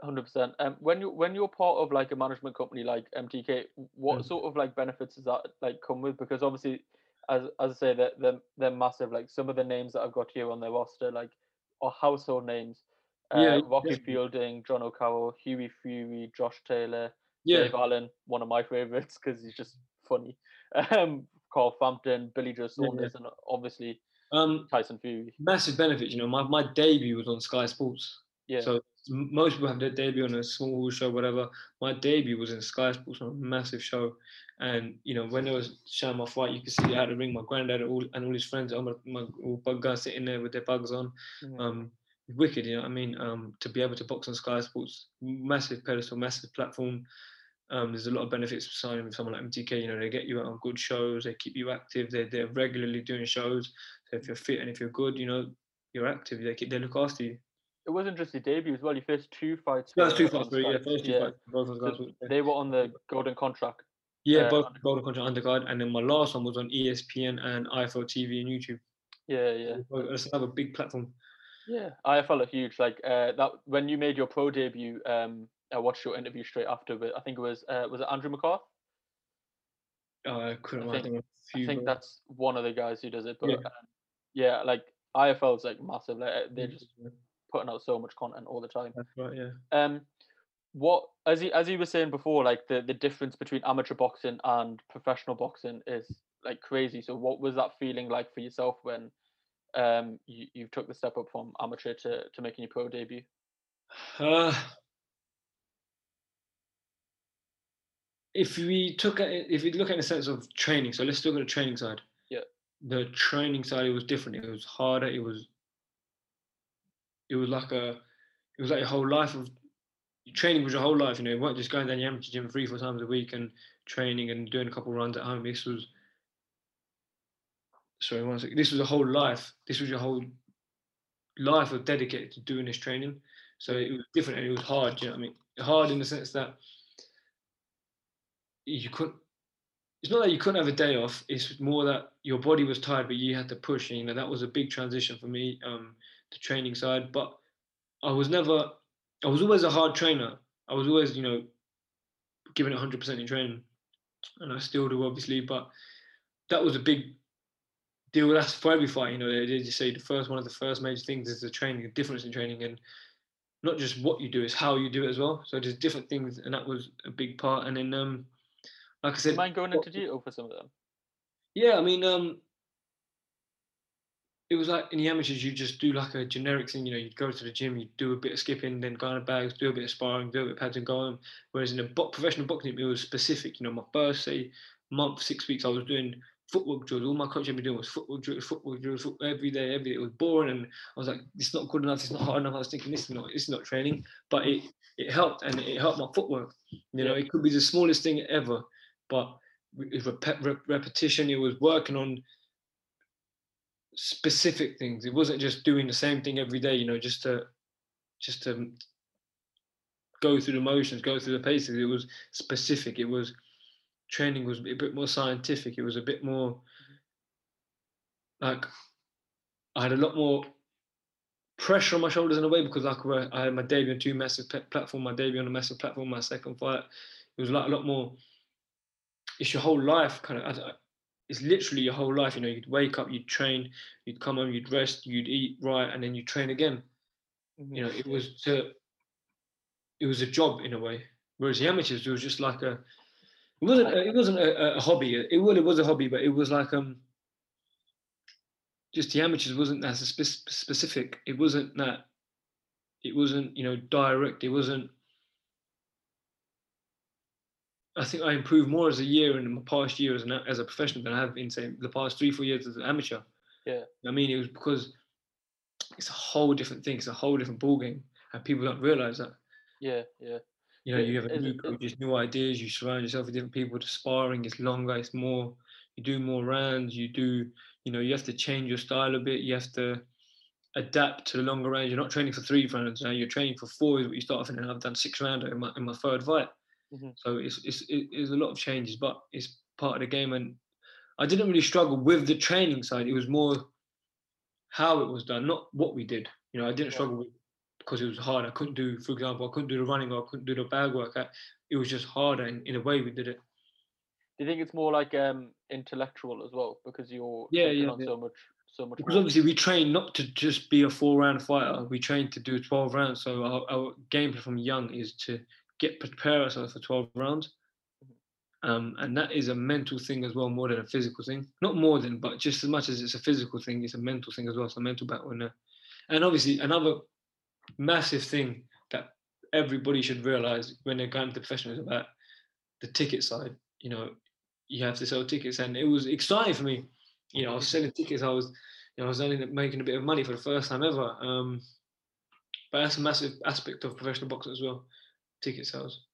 Hundred percent. Um, when you when you're part of like a management company like MTK, what Mm. sort of like benefits does that like come with? Because obviously, as as I say, that they're, they're massive. Like some of the names that I've got here on their roster, like are household names. Uh, Yeah, Rocky definitely. Fielding, Jono Carroll, Hughie Fury, Josh Taylor, Yeah, Dave Allen, one of my favorites because he's just funny. Um, Carl Frampton, Billy Joe Yeah, yeah. Saunders, and obviously um, Tyson Fury. massive benefit. You know, my, my debut was on Sky Sports. Yeah, So most people have their debut on a small show, whatever. My debut was in Sky Sports on a massive show, and you know when I was showing my fight, you could see I had to ring my granddad and all, and all his friends. All my, my all bug guys sitting there with their bugs on. Um, wicked, you know. what I mean, um, to be able to box on Sky Sports, massive pedestal, massive platform. Um, there's a lot of benefits signing with someone like MTK. You know, they get you out on good shows, they keep you active. They're they're regularly doing shows. So if you're fit and if you're good, you know, you're active. They keep they look after you. It wasn't just your debut as well. Your faced two fights. First two fights, yeah, first two Yeah. fights, both So they were on the golden contract. Yeah, uh, both golden contract undercard, and then my last one was on ESPN and IFL TV and YouTube. Yeah, yeah, That's another big platform. yeah. IFL are huge. Like uh, that when you made your pro debut. Um, I watched your interview straight after, but I think it was uh, was it Andrew McCarth? Uh, I couldn't I think- a few. I think that's one of the guys who does it. But Yeah. um, yeah like IFL is like massive. Like uh, they're just putting out so much content all the time. That's right, yeah. Um, what as he as he was saying before, like the the difference between amateur boxing and professional boxing is like crazy. So what was that feeling like for yourself when um you, you took the step up from amateur to to making your pro debut? Uh, if we took it, if we look at the sense of training, so let's look at the training side. Yeah. The training side it was different. It was harder. It was. It was like a, it was like your whole life of, training was your whole life. You know, you weren't just going down the amateur gym three four times a week and training and doing a couple runs at home. This was. Sorry, one second. This was a whole life. This was your whole life of dedicated to doing this training. So it was different and it was hard. You know what I mean? Hard in the sense that you couldn't. It's not that you couldn't have a day off. It's more that your body was tired, but you had to push. And, you know that was a big transition for me, um, the training side. But I was never. I was always a hard trainer. I was always, you know, giving it 100% in training, and I still do, obviously. But that was a big deal. That's for every fight. You know, they did just say the first one of the first major things is the training, the difference in training, and not just what you do, it's how you do it as well. So there's different things, and that was a big part. And then, um, like I said, mind going into detail for some of them? yeah, I mean, um, it was like in the amateurs, you just do like a generic thing. You know, you'd go to the gym, you'd do a bit of skipping, then go on the bags, do a bit of sparring, do a bit of pads and go home. Whereas in the bo- professional boxing, it was specific. You know, my first say month, six weeks, I was doing footwork drills. All my coach had me doing was footwork drills, footwork drills foot, every day, every day. It was boring, and I was like, it's not good enough. It's not hard enough. I was thinking, this is not, this is not training, but it it helped, and it helped my footwork. You know, it could be the smallest thing ever, but with rep- repetition, it was working on specific things. It wasn't just doing the same thing every day, you know, just to just to go through the motions, go through the paces. It was specific. It was training was a bit more scientific. It was a bit more like I had a lot more pressure on my shoulders in a way because like I had my debut on two massive platform, my debut on a massive platform, my second fight. it was like a lot more. It's your whole life, kind of. It's literally your whole life. You know, you'd wake up, you'd train, you'd come home, you'd rest, you'd eat right, and then you train again. Mm-hmm. You know, it was to. It was a job in a way, whereas the amateurs it was just like a. It wasn't. A, it wasn't a, a hobby. It well, it was a hobby, but it was like um just the amateurs wasn't that specific. It wasn't that. It wasn't you know direct. It wasn't. I think I improved more as a year in my past year as, an, as a professional than I have in say the past three four years as an amateur. Yeah. I mean, it was because it's a whole different thing. It's a whole different ballgame, and people don't realize that. Yeah, yeah. You know, you have a new coaches, new ideas. You surround yourself with different people. The sparring is longer. It's more. You do more rounds. You do you know you have to change your style a bit you have to adapt to the longer range you're not training for three rounds now you're training for four is what you start off in and I've done six rounds in my, in my third fight mm-hmm. so it's, it's it's a lot of changes but it's part of the game. And I didn't really struggle with the training side. It was more how it was done not what we did. You know I didn't yeah. struggle with because it was hard. I couldn't do for example I couldn't do the running or I couldn't do the bag work. I, it was just harder in, in a way we did it. Do you think it's more like um intellectual as well? Because you're yeah yeah, yeah. so much so much because more. obviously we train not to just be a four round fighter. We train to do 12 rounds. So our, our game from young is to get prepare ourselves for 12 rounds mm-hmm. um, and that is a mental thing as well more than a physical thing not more than but just as much as it's a physical thing it's a mental thing as well it's a mental battle and, and obviously another massive thing that everybody should realize when they're going to professionals about the ticket side you know you have to sell tickets, and it was exciting for me. You know, I was selling tickets. I was, you know, I was only making a bit of money for the first time ever. Um, but that's a massive aspect of professional boxing as well, ticket sales.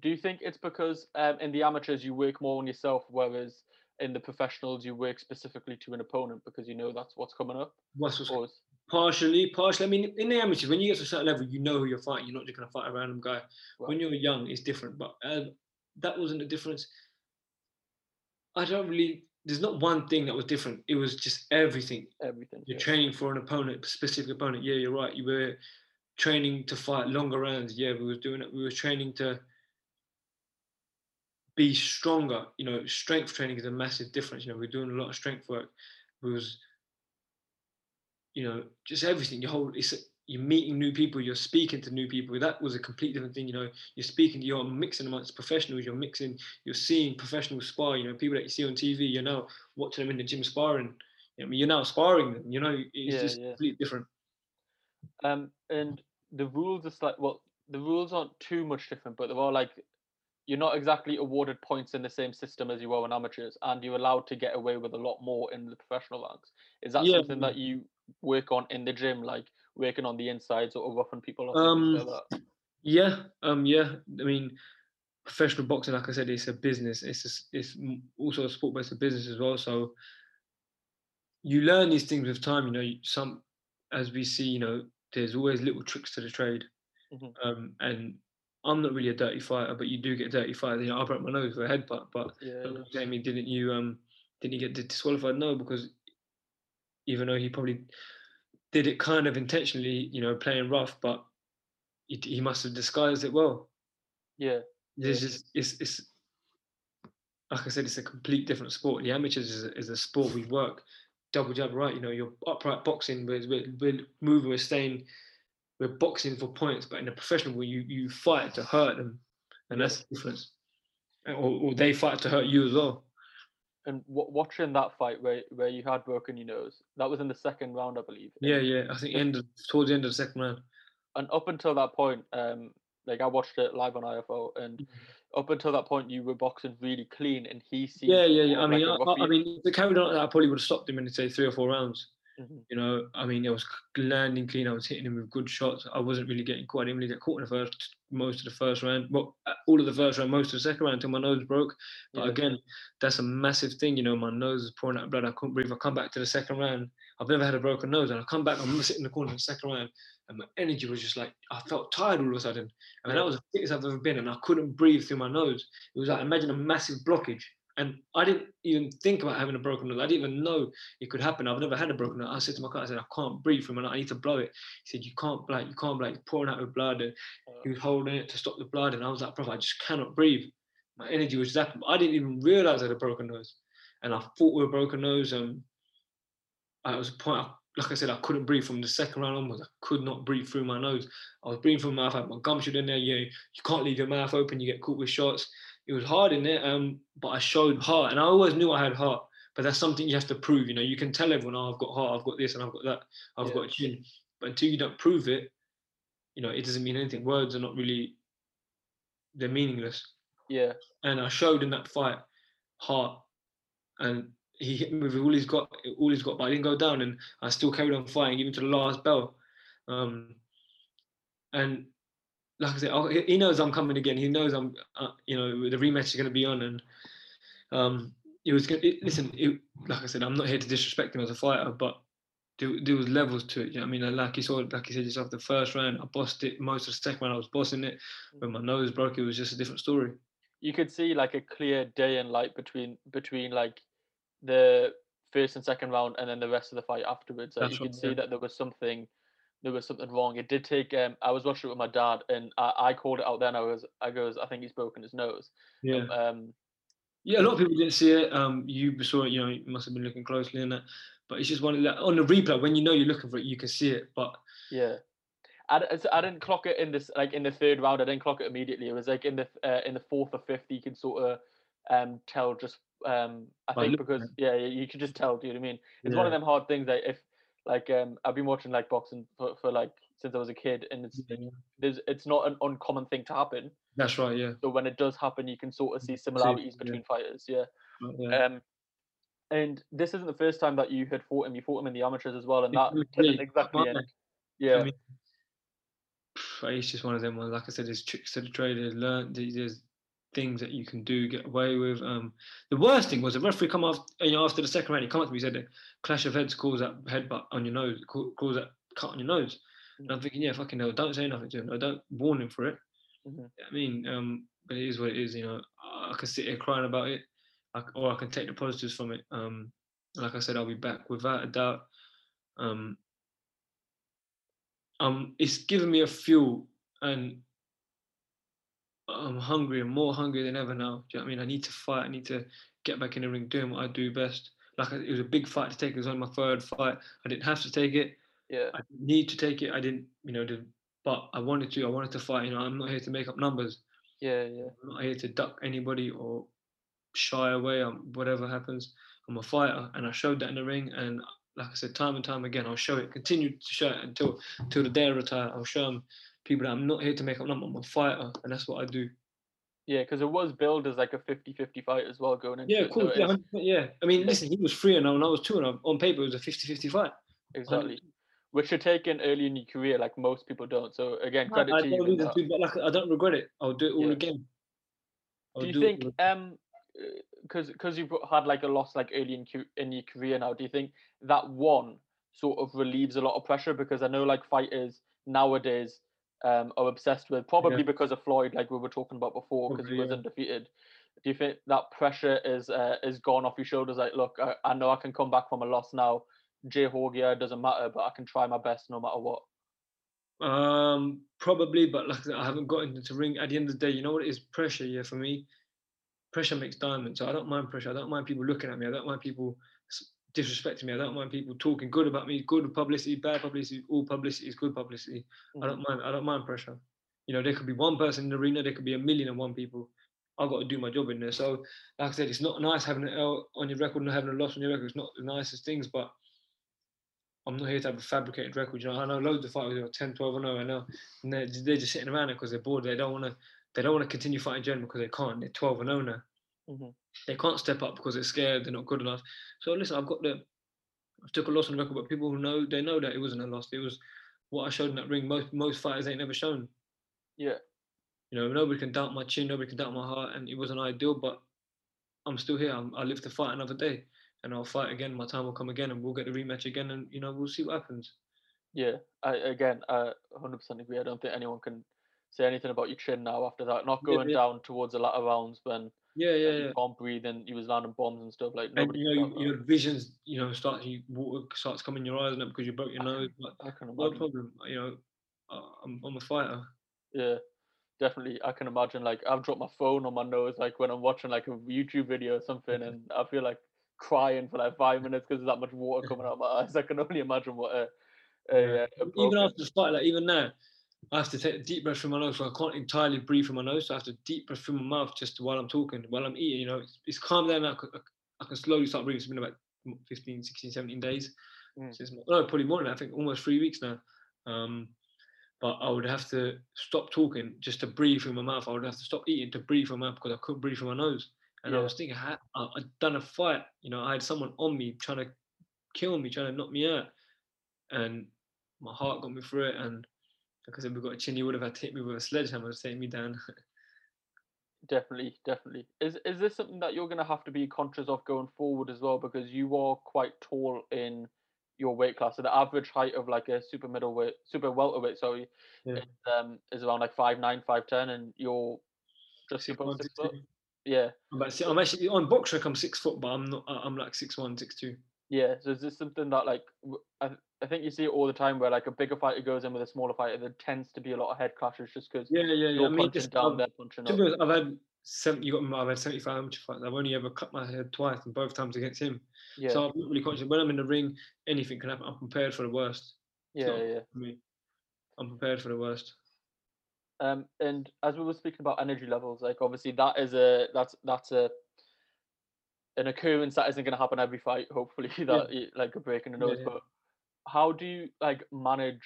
Do you think it's because um, in the amateurs you work more on yourself, whereas in the professionals you work specifically to an opponent because you know that's what's coming up? What's, what's partially, partially. I mean, in the amateurs, when you get to a certain level, you know who you're fighting. You're not just going to fight a random guy. Right. When you're young, it's different. But uh, that wasn't a difference. I don't really. There's not one thing that was different. It was just everything. Everything. You're training for an opponent, specific opponent. Yeah, you're right. You were training to fight longer rounds. Yeah, we were doing it. We were training to be stronger. You know, strength training is a massive difference. You know, we're doing a lot of strength work. It was, you know, just everything. Your whole it's you're meeting new people, you're speaking to new people. That was a complete different thing. You know, you're speaking, you're mixing amongst professionals, you're mixing, you're seeing professional spar, you know, people that you see on TV, you're now watching them in the gym sparring. I mean, you're now sparring them, you know, it's yeah, just yeah. completely different. Um, and the rules are like, well, the rules aren't too much different, but they're all like, you're not exactly awarded points in the same system as you are in amateurs, and you're allowed to get away with a lot more in the professional ranks. Is that yeah. something that you work on in the gym? Like, working on the inside, sort of roughing people up? Um, yeah, um, yeah. I mean, professional boxing, like I said, it's a business. It's a, it's also a sport, but it's a business as well. So you learn these things with time. You know, some as we see, you know, there's always little tricks to the trade. Mm-hmm. Um, and I'm not really a dirty fighter, but you do get dirty fighter. You know, I broke my nose with a headbutt, but yeah, yeah. Jamie, didn't you um didn't you get disqualified? No, because even though he probably did it kind of intentionally, you know, playing rough, but he, he must have disguised it well. Yeah. There's yeah. just it's it's like I said, it's a complete different sport. The amateurs is a, is a sport we work double jab right. You know, you're upright boxing, we're, we're, moving, we're staying, we're boxing for points. But in a professional, where you you fight to hurt them, and that's the difference. Or, or they fight to hurt you as well and w- watching that fight where where you had broken your nose, that was in the second round, I believe. Yeah, yeah, I think end of, towards the end of the second round. And up until that point, um, like I watched it live on IFL, and mm-hmm. up until that point, you were boxing really clean, and he seemed. Yeah, yeah, yeah. I mean, I, I, mean, the carried on, I probably would have stopped him in say three or four rounds. Mm-hmm. You know, I mean, it was landing clean. I was hitting him with good shots. I wasn't really getting caught. I didn't really get caught in the first, most of the first round. Well, uh, all of the first round, most of the second round until my nose broke. But yeah. again, that's a massive thing. You know, my nose is pouring out blood. I couldn't breathe. I come back to the second round. I've never had a broken nose, and I come back. I'm sitting in the corner in the second round, and my energy was just like I felt tired all of a sudden. I mean, that was the thickest I've ever been, and I couldn't breathe through my nose. It was like imagine a massive blockage. And I didn't even think about having a broken nose. I didn't even know it could happen. I've never had a broken nose. I said to my car, I said, I can't breathe from it. I need to blow it. He said, You can't blow it. You can't blow it. pouring out with blood. And he was holding it to stop the blood. And I was like, Bro, I just cannot breathe. My energy was that I didn't even realize I had a broken nose, and I fought with a broken nose. Um, I was a point. Like I said, I couldn't breathe from the second round onwards. I could not breathe through my nose. I was breathing from my mouth. I had my gum shut in there. Yeah, you can't leave your mouth open. You get caught with shots. It was hard in there, um, but I showed heart, and I always knew I had heart. But that's something you have to prove. You know, you can tell everyone, "Oh, I've got heart. I've got this, and I've got that. I've Yeah. got a chin." But until you don't prove it, you know, it doesn't mean anything. Words are not really. They're meaningless Yeah. and I showed in that fight heart, and he hit me with all he's got, all he's got, but I didn't go down, and I still carried on fighting even to the last bell. Um, and like I said, I- he- knows I'm coming again. He knows I'm, uh, you know, the rematch is going to be on, and um, it was. It, listen, it, like I said, I'm not here to disrespect him as a fighter, but there, there was levels to it. You know what I mean, And like you saw, like you said yourself, the first round I bossed it. Most of the second round I was bossing it. When my nose broke, it was just a different story. you could see like a clear day and light between between like the first and second round and then the rest of the fight afterwards. Like, you could see that there was something there was something wrong. It did take um I was watching it with my dad and I, I called it out then I was I goes, I think he's broken his nose. Yeah. Um, um Yeah, a lot of people didn't see it. Um, you saw it. You know, you must have been looking closely in that. But it's just one the, on the replay when you know you're looking for it, you can see it. But yeah. I, I didn't clock it in this like in the third round. I didn't clock it immediately. It was like in the uh, in the fourth or fifth. You could sort of um tell just um I think because yeah you could just tell. Do you know what I mean? It's one of them hard things that if like um I've been watching like boxing for, for like since I was a kid and it's Yeah, there's it's not an uncommon thing to happen. that's right. Yeah, So when it does happen, you can sort of see similarities yeah. between fighters. Yeah. yeah. Um, and this isn't the first time that you had fought him. You fought him in the amateurs as well, and that Yeah, didn't yeah, exactly end. Yeah, mean, it's just one of them ones. Like I said, there's tricks to the trade. There's learn. There's things that you can do, get away with. Um, the worst thing was the referee come off. You know, after the second round, he come up to me, he said, "The clash of heads calls that headbutt on your nose, ca- calls that cut on your nose." And I'm thinking, yeah, fucking hell, don't say nothing to him. No, don't warn him for it. Mhm. I mean, um, but it is what it is. You know, I, I can sit here crying about it, I, or I can take the positives from it. Um, like I said, I'll be back without a doubt. Um, um, it's given me a fuel, and I'm hungry and more hungry than ever now. Do you know what I mean? I need to fight. I need to get back in the ring, doing what I do best. Like it was a big fight to take. It was only my third fight. I didn't have to take it. yeah, I didn't need to take it. I didn't, you know, did, but I wanted to. I wanted to fight. You know, I'm not here to make up numbers. yeah, yeah, I'm not here to duck anybody or shy away. Um, whatever happens, I'm a fighter, and I showed that in the ring. And like I said, time and time again, I'll show it. Continue to show it until until the day I retire. I'll show them people that I'm not here to make up numbers. I'm a fighter, and that's what I do. yeah. Because it was billed as like a 50-50 fight as well going into Yeah, it. cool. so Yeah, yeah. I mean, listen, he was three and I was two and oh. on paper it was a 50-50 fight. exactly. Which you're taking early in your career, like most people don't. So again, credit I to don't you. in reason that. to, but like I don't regret it. I'll do it all Yeah. again. I'll do you it think um because because you've had like a loss like early in in your career now do you think that one sort of relieves a lot of pressure because i know like fighters nowadays um are obsessed with probably because of floyd like we were talking about before because he was yeah. undefeated do you think that pressure is uh, is gone off your shoulders like look I, I know i can come back from a loss now jay horgia it doesn't matter but i can try my best no matter what Um, probably, but like I haven't got into ring. At the end of the day, you know what it is? Pressure, yeah, for me. Pressure makes diamonds. So I don't mind pressure. I don't mind people looking at me. I don't mind people disrespecting me. I don't mind people talking good about me. Good publicity, bad publicity. All publicity is good publicity. I don't mm. mind. I don't mind pressure. You know, there could be one person in the arena. There could be a million and one people. I've got to do my job in there. So, like I said, it's not nice having an L on your record, not having a loss on your record. It's not the nicest things, but I'm not here to have a fabricated record. You know, I know loads of fighters who are 10, 12 and 0 and now and they're, they're just sitting around it because they're bored. They don't want to. They don't want to continue fighting German because they can't. They're 12 and 0 now. Mhm. They can't step up because they're scared. They're not good enough. So listen, I've got the. I took a loss on the record, but people who know they know that it wasn't a loss. It was what I showed in that ring. Most most fighters ain't never shown. yeah You know, nobody can doubt my chin. Nobody can doubt my heart, and it wasn't ideal, but I'm still here. I'm, I live to fight another day, and I'll fight again. My time will come again, and we'll get the rematch again, and you know, we'll see what happens. Yeah, I, again, I 100% agree. I don't think anyone can say anything about your chin now after that. Not Yeah, going yeah. down towards the latter rounds when Yeah, yeah, you yeah. can't breathe and you was landing bombs and stuff. Like And you know, your visions, you know, starts you water starts coming in your eyes now because you broke your nose. But that. I can no imagine. problem. You know, I'm, I'm a fighter. Yeah. definitely. I can imagine. Like I've dropped my phone on my nose, like when I'm watching like a YouTube video or something, and I feel like crying for like five minutes because there's that much water coming out of my eyes. I can only imagine what a, a, Yeah. uh, a even after the fight, like even now, I have to take a deep breath through my nose, so I can't entirely breathe through my nose. So I have to deep breath through my mouth just while I'm talking, while I'm eating. You know, it's, it's calmed down now. I can, I can slowly start breathing. It's been about 15, 16, 17 days. Mm. Since no, probably more than that. I think almost three weeks now. Um, but I would have to stop talking just to breathe through my mouth. I would have to stop eating to breathe through my mouth because I couldn't breathe through my nose. And I was thinking, I, I- I'd done a fight. You know, I had someone on me trying to kill me, trying to knock me out, and my heart got me through it. And like I said, we got a chin. He would have had to hit me with a sledgehammer to take me down. Definitely, definitely. Is is this something that you're gonna have to be conscious of going forward as well? Because you are quite tall in your weight class. So the average height of like a super middleweight, super welterweight, sorry, Yeah. is, um, is around like five nine, five ten, and you're just Six above six foot. Yeah, I'm, I'm actually on BoxRec. I'm six foot, but I'm not. I'm like six one, six two. yeah. So is this something that like I, think you see it all the time where like a bigger fighter goes in with a smaller fighter, there tends to be a lot of head clashes just because Yeah, yeah, yeah. you're I mean, just, down, um, they're punching up. honest, I've had seven. You got. I've had seventy-five amateur fights. I've only ever cut my head twice, and both times against him. Yeah, So I'm not really conscious. When I'm in the ring, anything can happen. I'm prepared for the worst. It's yeah, yeah. for me. I'm prepared for the worst. Um, and as we were speaking about energy levels, like obviously that is a that's that's a an occurrence that isn't going to happen every fight. Hopefully, that y- like a break in the Yeah, nose. yeah. But how do you like manage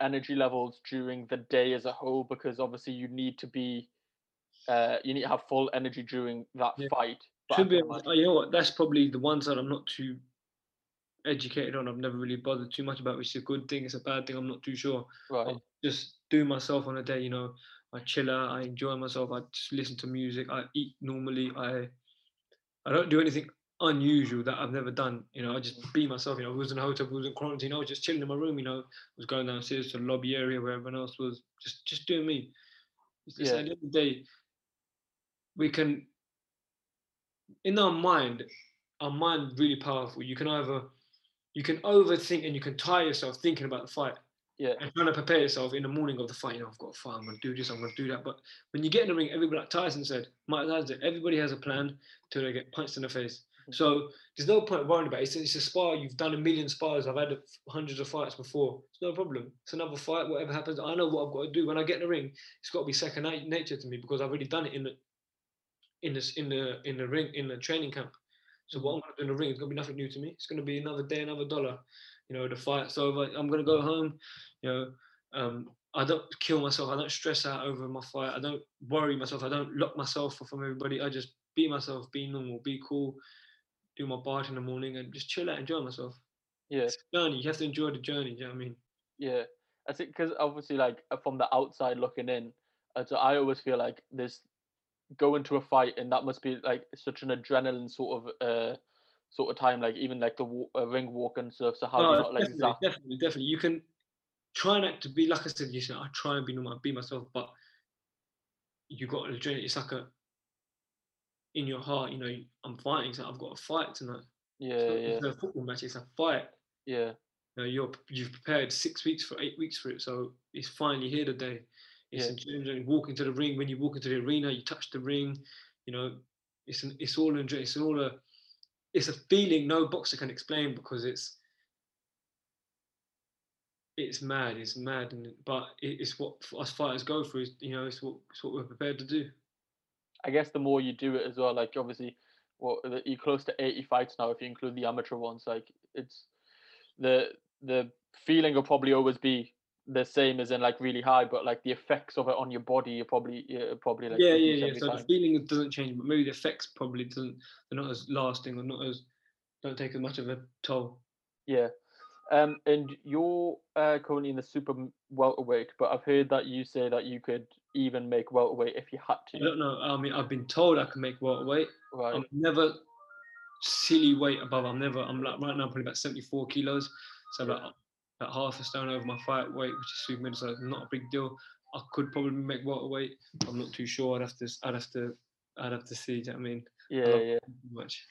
energy levels during the day as a whole? Because obviously you need to be, uh, you need to have full energy during that Yeah. fight. Should be. can able- imagine- You know what? That's probably the ones that I'm not too educated on. I've never really bothered too much about, which is a good thing. It's a bad thing. I'm not too sure. right. I just do myself on a day. You know, I chill out. I enjoy myself. I just listen to music. I eat normally. I I don't do anything unusual that I've never done. You know, I just mm. be myself. You know, I was in a hotel, I was in quarantine. I was just chilling in my room. You know, I was going downstairs to the lobby area where everyone else was. Just just doing me. It's just Yeah. at the end of the day, we can in our mind, our mind really powerful. You can either you can overthink and you can tire yourself thinking about the fight Yeah, and trying to prepare yourself in the morning of the fight. You know, I've got a fight. I'm going to do this. I'm going to do that. But when you get in the ring, everybody, like Tyson said, Mike Tyson everybody has a plan till they get punched in the face. So there's no point worrying about it. It's, it's a spar. You've done a million spars. I've had a- hundreds of fights before. It's no problem. It's another fight. Whatever happens, I know what I've got to do. When I get in the ring, it's got to be second nature to me because I've already done it in the in this in the in the ring in the training camp. So what I'm going to do in the ring is going to be nothing new to me. It's going to be another day, another dollar. You know, the fight's over. I'm going to go home. You know, um, I don't kill myself. I don't stress out over my fight. I don't worry myself. I don't lock myself from everybody. I just be myself, be normal, be cool, do my bar in the morning, and just chill out, enjoy myself. yeah. It's journey. You have to enjoy the journey. Do you know what I mean? Yeah, I think because obviously, like uh, from the outside looking in, uh, so I always feel like this going to a fight and that must be like such an adrenaline sort of uh sort of time, like even like the uh, ring walk and stuff. So how do you No, not like definitely, definitely, definitely. You can try not to be like I said. You said I try and be normal, be myself, but you got to journey. It's like a in your heart. You know, I'm fighting. So I've got a fight tonight. Yeah, It's not yeah, just a football match. It's a fight. yeah, You know, you're you've prepared six weeks for eight weeks for it, so it's finally here today. It's Yeah. enjoying walking to the ring. When you walk into the arena, you touch the ring. You know, it's an, it's all enjoy. It's all a it's a feeling no boxer can explain because it's it's mad. It's mad, and but it's what us fighters go through. You know, it's what it's what we're prepared to do. I guess the more you do it as well, like obviously, well, you're close to 80 fights now if you include the amateur ones. Like it's the the feeling will probably always be the same as in like really high, but like the effects of it on your body, you're probably yeah, probably like yeah, yeah, yeah. So time. the feeling doesn't change, but maybe the effects probably doesn't. They're not as lasting or not as don't take as much of a toll. Yeah. Um, and you're uh, currently in the super welterweight, but I've heard that you say that you could even make welterweight if you had to. I don't know. I mean, I've been told I can make welterweight. Right. I'm never silly weight above. I'm never. I'm like right now probably about 74 kilos, so Yeah. about about half a stone over my fight weight, which is super middle, so it's not a big deal. I could probably make welterweight. I'm not too sure. I'd have to. I'd have to. I'd have to see. Do you know what I mean? Yeah, yeah. Much.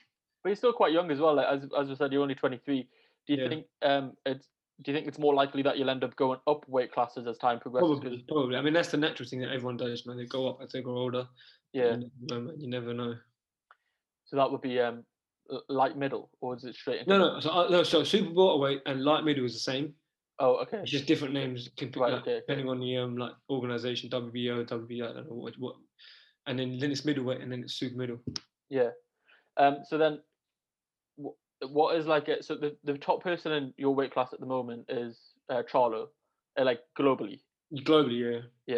But you're still quite young as well. Like as as I said, you're only 23. Do you Yeah. think um it's do you think it's more likely that you'll end up going up weight classes as time progresses? Probably, probably. I mean, that's the natural thing that everyone does, man. They go up as they grow older. yeah. You never know. You never know. So that would be um light middle, or is it straight? No, no. So, uh, no, so super welterweight and light middle is the same. Oh, okay. It's just different names, Right, like, okay, okay. depending on the um like organization, WBO, WBO, I don't know what, what. And then then it's middleweight, and then it's super middle. Yeah. Um. So then, what is like? A, so the the top person in your weight class at the moment is uh, Charlo, uh, like globally. Globally, yeah.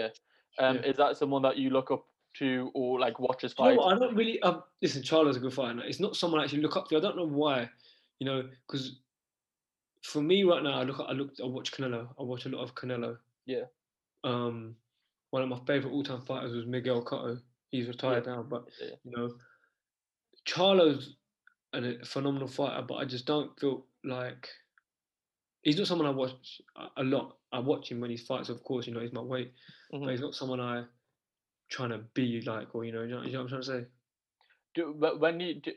Yeah. Um. Yeah. Is that someone that you look up to or like watches You know fight? what, I don't really. Um, listen, Charlo's a good fighter. It's not someone I actually look up to. I don't know why. You know, because for me right now, I look. at- I look. I watch Canelo. I watch a lot of Canelo. Yeah. Um, one of my favorite all-time fighters was Miguel Cotto. He's retired now, but Yeah. you know, Charlo's a phenomenal fighter, but I just don't feel like he's not someone I watch a- lot. I watch him when he fights, of course. You know, he's my weight, Mhm. but he's not someone I trying to be like, or you know, you know, you know what I'm trying to say. Do but when you do,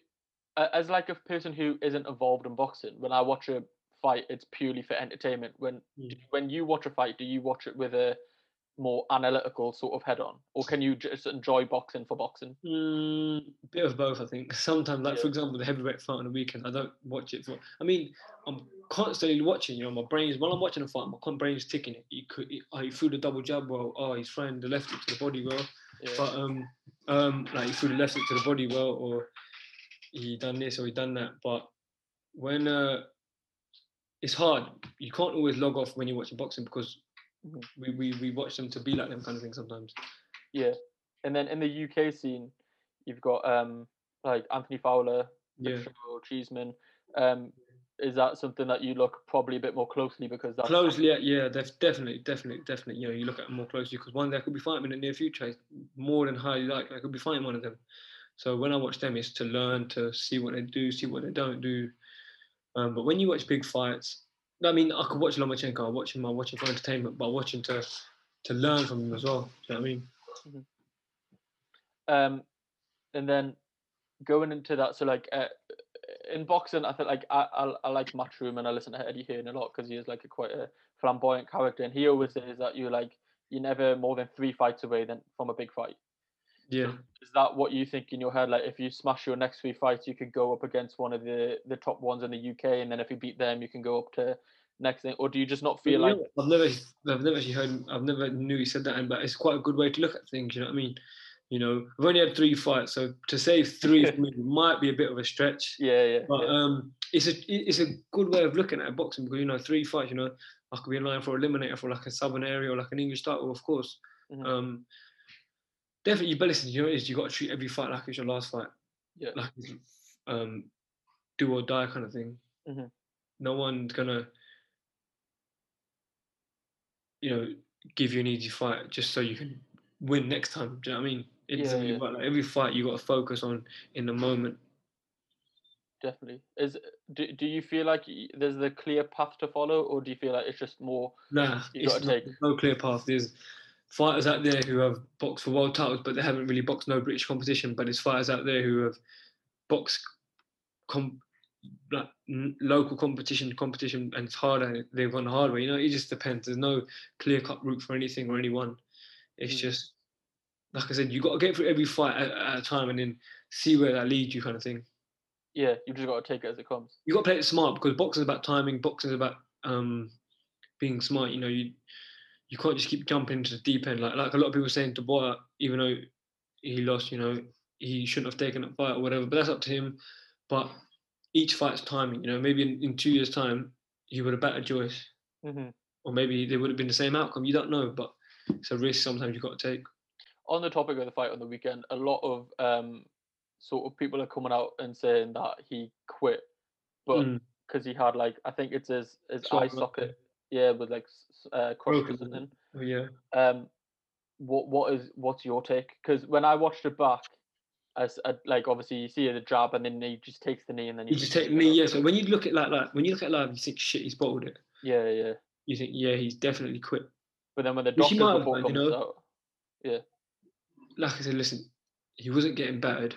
as like a person who isn't involved in boxing, when I watch a fight, it's purely for entertainment. When Mm. do- when you watch a fight, do you watch it with a more analytical sort of head on, or can you just enjoy boxing for boxing? Mm, bit of both, I think. Sometimes, like Yeah. for example, the heavyweight fight on the weekend, I don't watch it for. I mean, I'm constantly watching. You know, my brain's while I'm watching a fight, my brain's ticking. It. You could, he- oh, he threw the double jab well. Oh, he's throwing the left hook to the body well. Yeah. But um, um, like he threw the left hook to the body well, or he done this or he done that. But when uh, it's hard, you can't always log off when you're watching boxing because. We, we we watch them to be like them kind of thing sometimes. Yeah, and then in the UK scene, you've got um like Anthony Fowler, Yeah. Cheeseman. Um, is that something that you look probably a bit more closely because that's Closely, yeah, yeah, def- definitely, definitely, definitely. You know, you look at them more closely because one day I could be fighting in the near future. It's more than highly likely I could be fighting one of them. So when I watch them, it's to learn to see what they do, see what they don't do. Um, but when you watch big fights, I mean, I could watch Lomachenko. I watch him. I watch him for entertainment, but I watch him to to learn from him as well. Do you know what I mean? Um, and then going into that, so like uh, in boxing, I feel like I, I I like Matchroom and I listen to Eddie Hearn a lot because he is like a quite a flamboyant character, and he always says that you're like you're never more than three fights away than from a big fight. Yeah. Is that what you think in your head? Like if you smash your next three fights, you could go up against one of the the top ones in the UK, and then if you beat them, you can go up to next thing. Or do you just not feel You like? I've never, I've never actually heard, I've never knew he said that, but it's quite a good way to look at things. You know what I mean? You know, I've only had three fights, so to say three for me might be a bit of a stretch. yeah, yeah, But yeah. um, it's a it's a good way of looking at boxing because you know three fights. You know, I could be in line for a eliminator for like a southern area or like an English title, of course. Mhm. Um, definitely, but listen, you know, it is you got to treat every fight like it's your last fight, Yeah. like um, do or die kind of thing. Mhm. No one's gonna, you know, give you an easy fight just so you can win next time. Do you know what I mean? It Yeah, yeah. Like every fight, you got to focus on in the moment. definitely. Is do, do you feel like there's a clear path to follow, or do you feel like it's just more? Nah, You it's gotta not, take- no clear path. There's fighters out there who have boxed for world titles, but they haven't really boxed no British competition. But there's fighters out there who have boxed com- like n- local competition, competition, and it's harder. They've gone the hard way. You know, it just depends. There's no clear cut route for anything or anyone. It's Mm. just like I said, you got to get through every fight at, at a time and then see where that leads you, kind of thing. Yeah, you just got to take it as it comes. you got to play it smart because boxing is about timing. Boxing is about um, being smart. You know, you you can't just keep jumping into the deep end. Like like a lot of people saying Dubois, even though he lost, you know, he shouldn't have taken that fight or whatever. But that's up to him. But each fight's timing. You know, maybe in, in two years' time he would have battered Joyce, hmm or maybe they would have been the same outcome. You don't know, but it's a risk sometimes you've got to take. On the topic of the fight on the weekend, a lot of um, sort of people are coming out and saying that he quit, but Mm. because he had like I think it's his his Swollen eye socket, yeah, with like uh, crushed or Broken, something. Oh, yeah. Um, what what is what's your take? Because when I watched it back, as uh, like obviously you see the jab and then he just takes the knee and then You he just picks take it me, yeah. So when you look at like like when you look at live, you think shit, he's bottled it. Yeah, yeah. You think yeah, he's definitely quit. But then when the doctor have report comes you know. out, yeah. like I said, listen, he wasn't getting battered.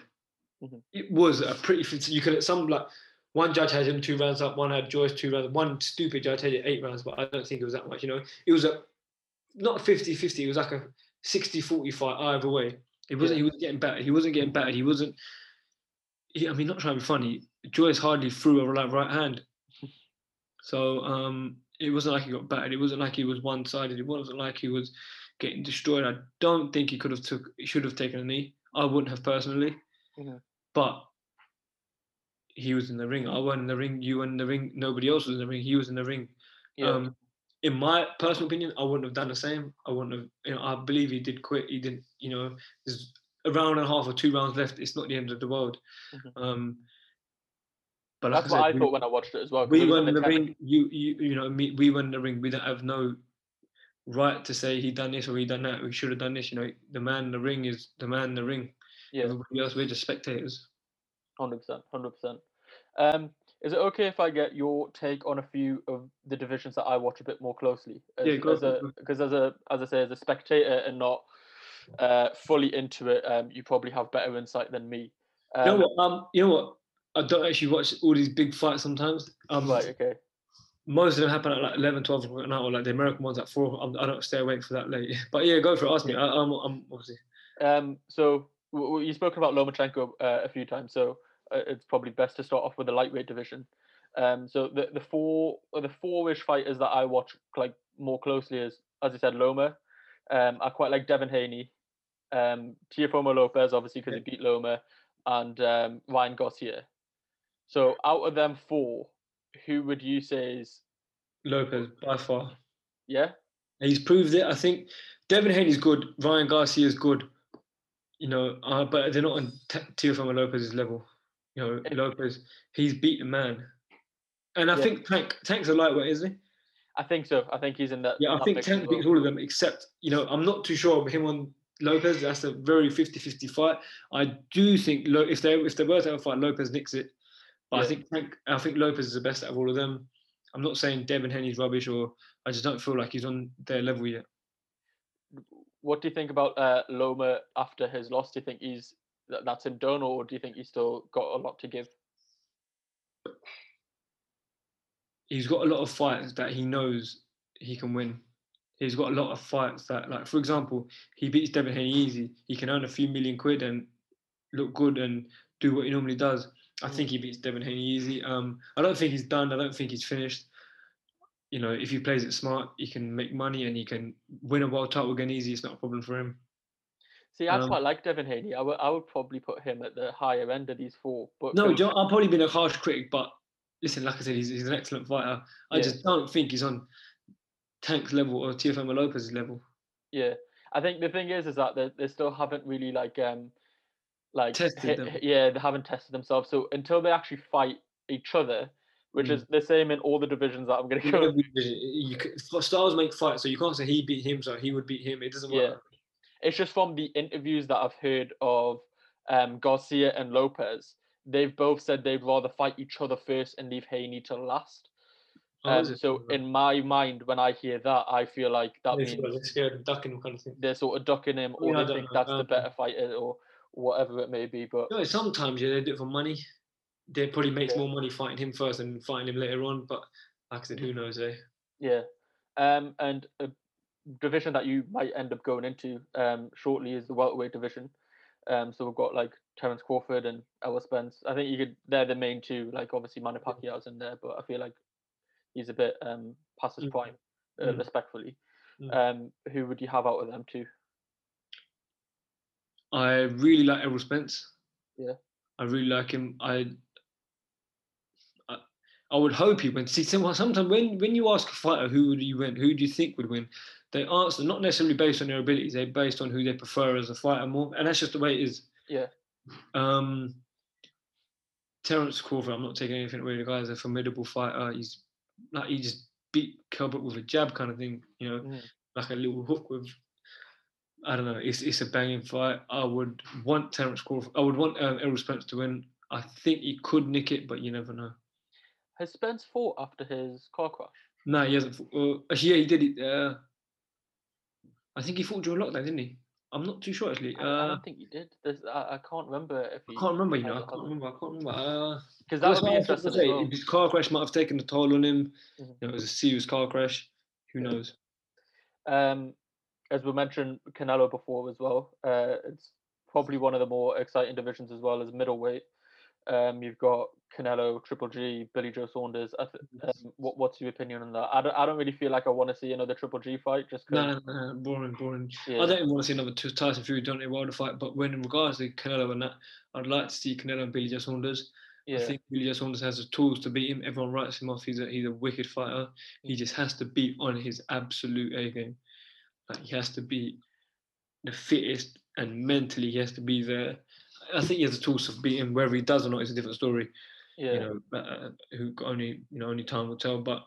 Mhm. It was a pretty. You could at some like one judge had him two rounds up, one had Joyce two rounds. One stupid judge had it eight rounds, but I don't think it was that much. You know, it was a not 50-50, it was like a 60-40 fight either way. It wasn't. He was getting battered. He wasn't getting battered. He wasn't. He, I mean, not trying to be funny. Joyce hardly threw a like right hand, so um, it wasn't like he got battered. It wasn't like he was one sided. It wasn't like he was getting destroyed. I don't think he could have took. He should have taken a knee. I wouldn't have personally, Mhm. but he was in the ring. I wasn't in the ring. You were in the ring. Nobody else was in the ring. He was in the ring. Yeah. Um, in my personal opinion, I wouldn't have done the same. I wouldn't have. You know, I believe he did quit. He didn't. You know, there's a round and a half or two rounds left. It's not the end of the world. Mhm. Um, but like That's I what said, I we- thought when I watched it as well. we were in the ten- ring. You, you, you know, me, we were in the ring. We don't have no right to say he done this or he done that. We should have done this. You know, the man in the ring is the man in the ring. Yeah, Everybody else, we're just spectators. Hundred percent, hundred percent. Um, is it okay if I get your take on a few of the divisions that I watch a bit more closely? As, Yeah, go as for it, a go for because as a as I say, as a spectator and not uh, fully into it, um, you probably have better insight than me. Um, you know what? Um, you know what? I don't actually watch all these big fights sometimes. Um, Right. Okay. most of them happen at like 11, 12 o'clock at night, or like the American ones at four. I'm, I don't stay awake for that late. But yeah, go for it. Ask me. I, I'm, I'm obviously. Um, so you've spoken about Lomachenko uh, a few times, so uh, it's probably best to start off with the lightweight division. Um, so the the four the four-ish fighters that I watch like more closely is, as I said, Loma. Um, I quite like Devin Haney, um, Teofimo Lopez, obviously because he beat Loma, and um, Ryan Garcia. So out of them four, who would you say is Lopez by far. yeah? He's proved it. I think Devin Haney's good. Ryan Garcia is good. You know, uh, but they're not on T- Teofimo Lopez's level. You know. Lopez, he's beaten man. And I Yeah. think Tank Tank's a lightweight, isn't he? I think so. I think he's in that. Yeah, I think Tank beats all of them except, you know, I'm not too sure of him on Lopez. That's a very 50-50 fight. I do think Lo- if they if they were to have a fight, Lopez nicks it. But I think Tank, I think Lopez is the best out of all of them. I'm not saying Devin Haney's rubbish or I just don't feel like he's on their level yet. What do you think about uh, Loma after his loss? Do you think he's that, that's him done, or do you think he's still got a lot to give? he's got a lot of fights that he knows he can win. He's got a lot of fights that, like for example, he beats Devin Haney easy. He can earn a few million quid and look good and do what he normally does. I think he beats Devin Haney easy. Um, I don't think he's done. I don't think he's finished. You know, if he plays it smart, he can make money and he can win a world title again easy. It's not a problem for him. See, I Um, quite like Devin Haney. I would I would probably put him at the higher end of these four. But No, Joe, I've probably been a harsh critic, but listen, like I said, he's, he's an excellent fighter. I Yeah. just don't think he's on Tank's level or Teofimo Lopez's level. yeah, I think the thing is, is that they, they still haven't really like um like Tested hit- them. yeah, they haven't tested themselves. So until they actually fight each other, which Mm. is the same in all the divisions that I'm going to go. You styles make fights, so you can't say he beat him, so he would beat him. It doesn't work. Yeah. it's just from the interviews that I've heard of um, Garcia and Lopez. They've both said they'd rather fight each other first and leave Haney to last. Oh, Um, so in my mind, when I hear that, I feel like that They're means they're scared of ducking him kind of thing. they're sort of ducking him, or Yeah, I they think know. that's the Um, better fighter, or whatever it may be. But No, sometimes yeah, they do it for money. They probably makes Yeah. more money fighting him first and fighting him later on. But like I said, who knows? Eh? yeah, um, and a division that you might end up going into um, shortly is the welterweight division. Um, so we've got like Terence Crawford and Errol Spence. I think you could. They're the main two. Like obviously Manny Pacquiao's in there, but I feel like he's a bit um, past his Mm. prime, uh, Mm. respectfully. Mm. Um, who would you have out of them two? I really like Errol Spence. Yeah. I really like him. I, I would hope he wins. See, some- sometimes when, when you ask a fighter who would you win, who do you think would win, they answer not necessarily based on their abilities, they're based on who they prefer as a fighter more. And that's just the way it is. Yeah. Um Terence Crawford, I'm not taking anything away. The guy's a formidable fighter. He's like he just beat Kell Brook with a jab kind of thing, you know, Mhm. like a little hook with I don't know. It's it's a banging fight. I would want Terence Crawford. I would want um, Errol Spence to win. I think he could nick it, but you never know. Has Spence fought after his car crash? No, he hasn't. fought- Uh, actually, yeah, he did it. Uh, I think he fought during lockdown, didn't he? I'm not too sure actually. I, I Uh, don't think he did. There's, I, I can't remember if he. I can't remember. You know, I can't hasn't. remember. I can't remember. Uh, Because that That's would be what I was about to interesting. Say. well. His car crash might have taken a toll on him. Mhm. You know, it was a serious car crash. Who Yeah. knows? Um, as we mentioned, Canelo before as well. Uh, it's probably one of the more exciting divisions as well as middleweight. Um, you've got Canelo, Triple G, Billy Joe Saunders. I th- um, what, what's your opinion on that? I don't, I don't really feel like I want to see another Triple G fight just because. no, no, no, boring, boring. Yeah, I don't even want to see another two Tyson Fury Deontay Wilder fight. But when in regards to Canelo and that, I'd like to see Canelo and Billy Joe Saunders. yeah, I think Billy Joe Saunders has the tools to beat him. Everyone writes him off. He's a he's a wicked fighter. He just has to be on his absolute A game. Like he has to be the fittest and mentally he has to be there. I think he has the tools to beat him. Whether he does or not is a different story. yeah, You know, uh, who only you know only time will tell. But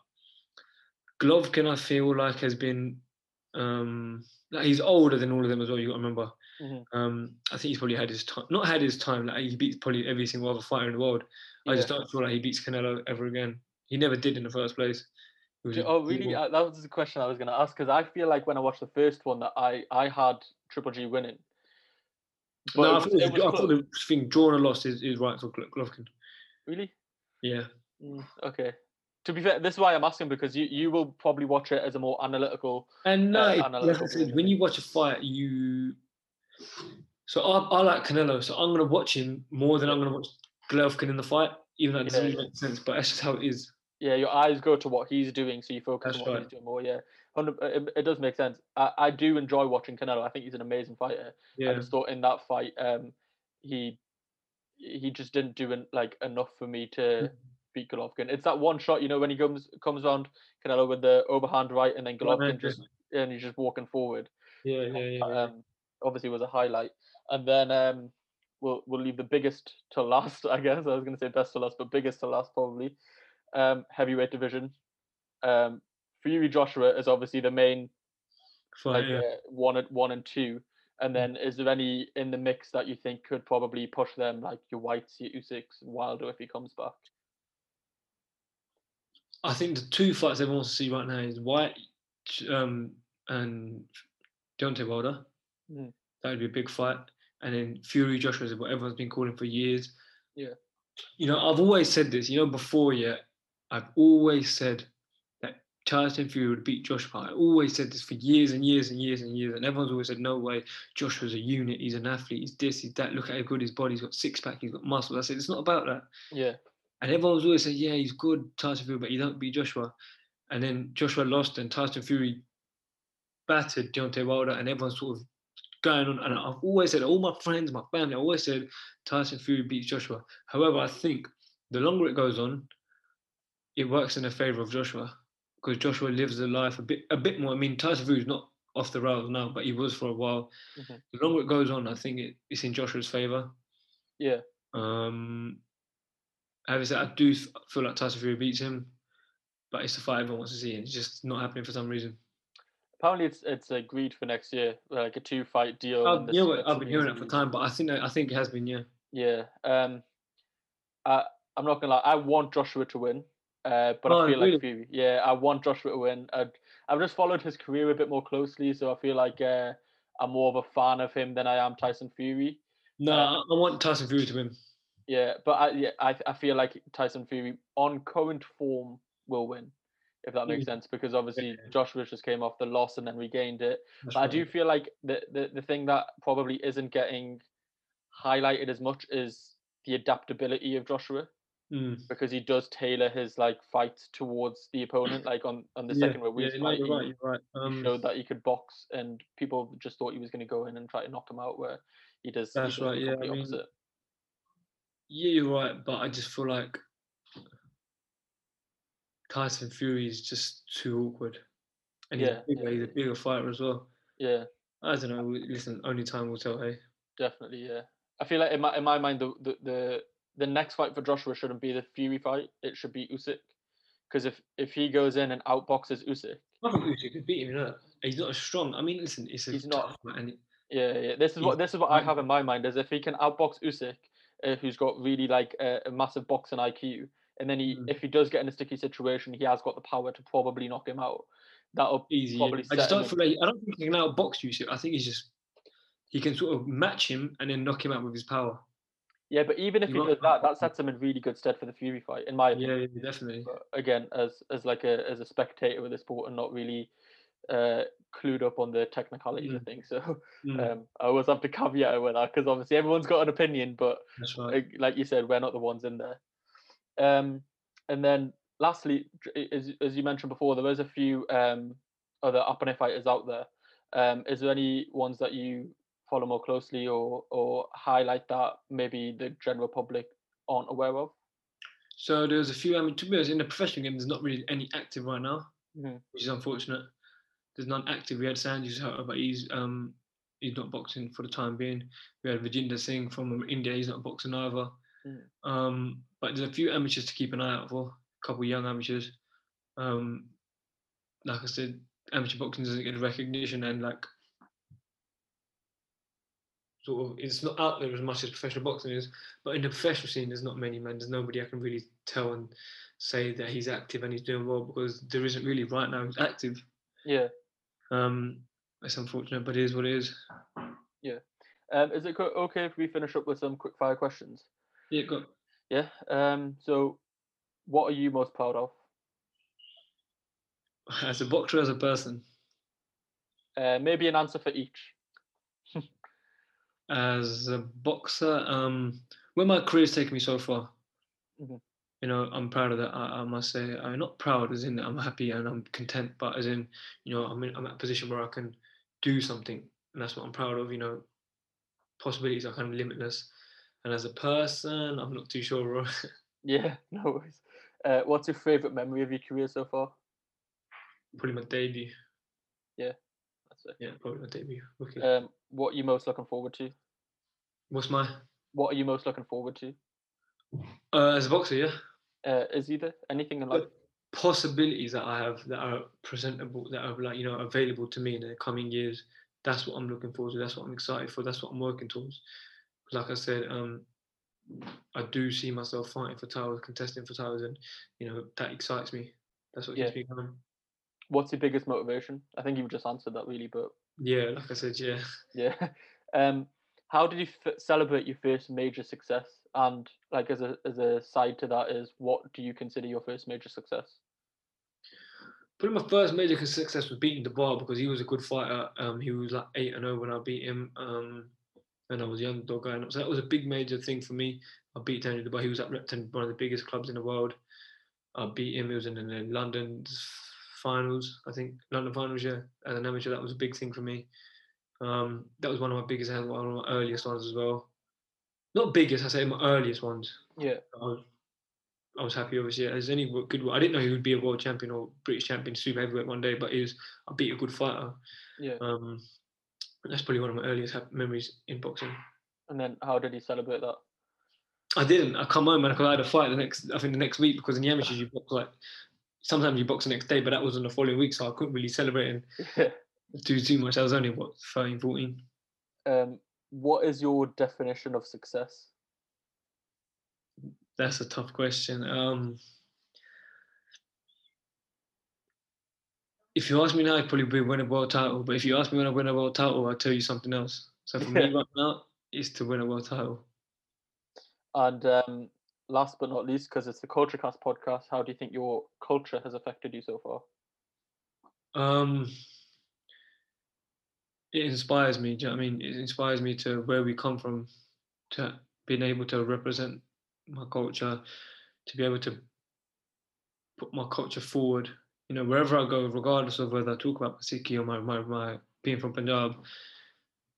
Golovkin, I feel like has been. Um, like he's older than all of them as well. You got to remember. Mhm. Um, I think he's probably had his time. Not had his time. Like he beats probably every single other fighter in the world. I just don't feel like he beats Canelo ever again. He never did in the first place. Oh, really? Uh, that was the question I was going to ask because I feel like when I watched the first one that I, I had Triple G winning. But no, I thought, it was I thought the thing drawn or lost is, is right for Golovkin. Really? Yeah. Mm, okay. To be fair, this is why I'm asking because you, you will probably watch it as a more analytical. And no, Uh, it- analytical when you watch a fight, you. So I, I like Canelo, so I'm gonna watch him more than I'm gonna watch Golovkin in the fight, even though it doesn't Yeah, make sense. But that's just how it is. Yeah, your eyes go to what he's doing, so you focus That's on what right. he's doing more. Yeah, 100, it, it does make sense. I, I do enjoy watching Canelo. I think he's an amazing fighter. I just thought in that fight, um, he he just didn't do en- like enough for me to beat Golovkin. It's that one shot, you know, when he comes comes around Canelo with the overhand right, and then Golovkin yeah. just and he's just walking forward. Yeah, yeah, yeah. yeah. Um, obviously was a highlight, and then um, we'll we'll leave the biggest to last. I guess I was going to say best to last, but biggest to last probably. Um, heavyweight division. Um, Fury Joshua is obviously the main Fight, like yeah. uh, one and one and two. And then is there any in the mix that you think could probably push them, like your Whytes, your Usyks, Wilder if he comes back? I think the two fights everyone wants to see right now is Whyte um, and Deontay Wilder. Mm. That would be a big fight. And then Fury Joshua is what everyone's been calling for years. Yeah. You know, I've always said this. You know, before yet, I've always said Tyson Fury would beat Joshua. I always said this for years and years and years and years, and everyone's always said, "No way, Joshua's a unit. He's an athlete. He's this. He's that. Look at how good his body. He's got six pack. He's got muscles." I said, "It's not about that." Yeah, And everyone's always said, yeah, he's good, Tyson Fury, but he don't beat Joshua. And then Joshua lost and Tyson Fury battered Deontay Wilder and everyone's sort of going on. And I've always said, all my friends, my family, I always said Tyson Fury beats Joshua. However, I think the longer it goes on, it works in the favour of Joshua because Joshua lives the life a bit a bit more. I mean, Tyson Fury's not off the rails now, but he was for a while. Mhm. The longer it goes on, I think it, it's in Joshua's favour. yeah, Um, having said, I do feel like Tyson Fury beats him, but it's the fight everyone wants to see, and it's just not happening for some reason. apparently it's it's agreed for next year, like a two fight deal. I've, and the you know what, splits I've been hearing it for time, but I think I think it has been, yeah. Yeah, um, I I'm not gonna lie, I want Joshua to win, uh, but Oh, I feel really? like Fury. Yeah, I want Joshua to win. I'd, I've just followed his career a bit more closely, so I feel like uh, I'm more of a fan of him than I am Tyson Fury. No, Uh, I, I want Tyson Fury to win. Yeah, but I yeah I I feel like Tyson Fury on current form will win, if that makes Mm. sense, because obviously Yeah. Joshua just came off the loss and then regained it. But I do feel like the, the the thing that probably isn't getting highlighted as much is the adaptability of Joshua Mm. because he does tailor his like fights towards the opponent. Like on on the Yeah, second yeah, no, he, right, right. he Um, showed that he could box, and people just thought he was going to go in and try to knock him out. Where he does, he That's does right, yeah, I mean, opposite. yeah, you're right, but I just feel like Tyson Fury is just too awkward. And he's, Yeah, a bigger, yeah, he's a bigger fighter as well. Yeah. I don't know. Listen, only time will tell, hey? Definitely, yeah. I feel like in my in my mind, the the the, the next fight for Joshua shouldn't be the Fury fight. It should be Usyk, because if if he goes in and outboxes Usyk, I think Usyk could beat him, you know. He's not as strong. I mean, listen, it's a He's not. and yeah, yeah. This is what this is what I have in my mind is if he can outbox Usyk, uh, who's got really like a, a massive boxing IQ, and then he Mm. if he does get in a sticky situation, he has got the power to probably knock him out. That'll easy. probably I just don't feel like I don't think he can outbox Usyk. I think he's just he can sort of match him and then knock him out with his power. Yeah, but even if You he does that, that. sets him in really good stead for the Fury fight, in my opinion. Yeah, yeah, definitely. But again, as as like a as a spectator with the sport and not really uh, clued up on the technicalities of Mm. things, so Mm, um, I always have to caveat it with that because obviously everyone's got an opinion, but right. like, you said, we're not the ones in there. Um, and then lastly, as as you mentioned before, there is a few um other up and fighters out there. Um, is there any ones that you follow more closely or or highlight that maybe the general public aren't aware of? So there's a few. I mean, to be honest, in the professional game, there's not really any active right now, Mhm. which is unfortunate. There's none active. We had Sahar, but he's um he's not boxing for the time being. We had Vijender Singh from India. He's not boxing either. Mm. Um, but there's a few amateurs to keep an eye out for. A couple of young amateurs. Um, like I said, amateur boxing doesn't get recognition and like sort of it's not out there as much as professional boxing is. But in the professional scene, there's not many men. There's nobody I can really tell and say that he's active and he's doing well because there isn't really right now who's active. Yeah. Um, it's unfortunate, but it is what it is. Um, is it okay if we finish up with some quick fire questions? Yeah, got Yeah. Um, so, what are you most proud of? as a boxer, as a person, Uh, maybe an answer for each. As a boxer, um, where my career's taken me so far, Mhm. you know, I'm proud of that. I, I must say, I'm not proud as in I'm happy and I'm content, but as in, you know, I'm in, I'm at a position where I can do something, and that's what I'm proud of. You know, possibilities are kind of limitless. And as a person, I'm not too sure. Yeah, no worries. Uh, what's your favorite memory of your career so far? probably my debut. Yeah, that's it. Yeah, probably my debut. Okay. Um, what are you most looking forward to? What's my What are you most looking forward to? uh, as a boxer? Yeah. Uh, is either anything in life? But possibilities that I have that are presentable, that are like you know available to me in the coming years. That's what I'm looking forward to. That's what I'm excited for. That's what I'm working towards. Like I said, um, I do see myself fighting for titles, contesting for titles, and you know that excites me. That's what Yeah. keeps me going. What's your biggest motivation? I think you've just answered that really, but Yeah, like I said, yeah. yeah. Um, how did you f- celebrate your first major success? And like as a as a side to that is, what do you consider your first major success? Probably my first major success was beating Dubois because he was a good fighter. Um, he was like eight and zero when I beat him. Um, and I was a young dog so that was a big major thing for me. I beat Daniel Dubois. He was at Repton, one of the biggest clubs in the world. I beat him. He was in the London finals, I think, London finals. Yeah, as an amateur, that was a big thing for me. Um, that was one of my biggest one of my earliest ones as well. Not biggest, I say my earliest ones. Yeah. I was, I was happy, obviously. As any good, I didn't know he would be a world champion or British champion, super heavyweight one day, but he was. I beat a good fighter. Yeah. Um, that's probably one of my earliest memories in boxing. And then how did you celebrate that? I didn't. I come home and I had a fight the next. I think the next week because in the amateurs you box like sometimes you box the next day, but that was on the following week, so I couldn't really celebrate and do too much. I was only what 13, 14. Um, what is your definition of success? That's a tough question. Um, if you ask me now, I'd probably be win a world title. But if you ask me when I win a world title, I'll tell you something else. So for me right now, is to win a world title. And um, last but not least, because it's the KultureKast podcast, how do you think your culture has affected you so far? Um, it inspires me. You know I mean? It inspires me to where we come from, to being able to represent my culture, to be able to put my culture forward. You know, wherever I go, regardless of whether I talk about Sikhi or my, my, my being from Punjab,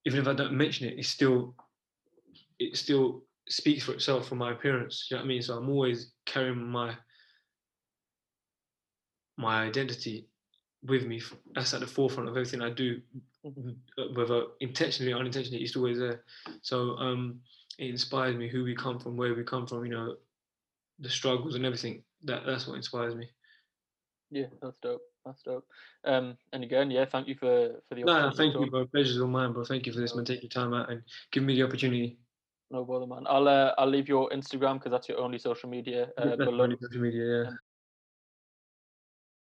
even if I don't mention it, it's still it's still speaks for itself from my appearance. You know what I mean? So I'm always carrying my my identity with me. That's at the forefront of everything I do, Mhm. uh, whether intentionally or unintentionally. It's always there. So um, it inspires me who we come from, where we come from. You know, the struggles and everything. That that's what inspires me. Yeah, that's dope. That's dope. Um, and again, yeah, thank you for for the No, no, thank you, bro. Pleasure's all mine, bro. Thank you for this, man. Taking your time out and giving me the opportunity. No bother, man. I'll uh, I'll leave your Instagram because that's your only social media uh, below. really social media, yeah.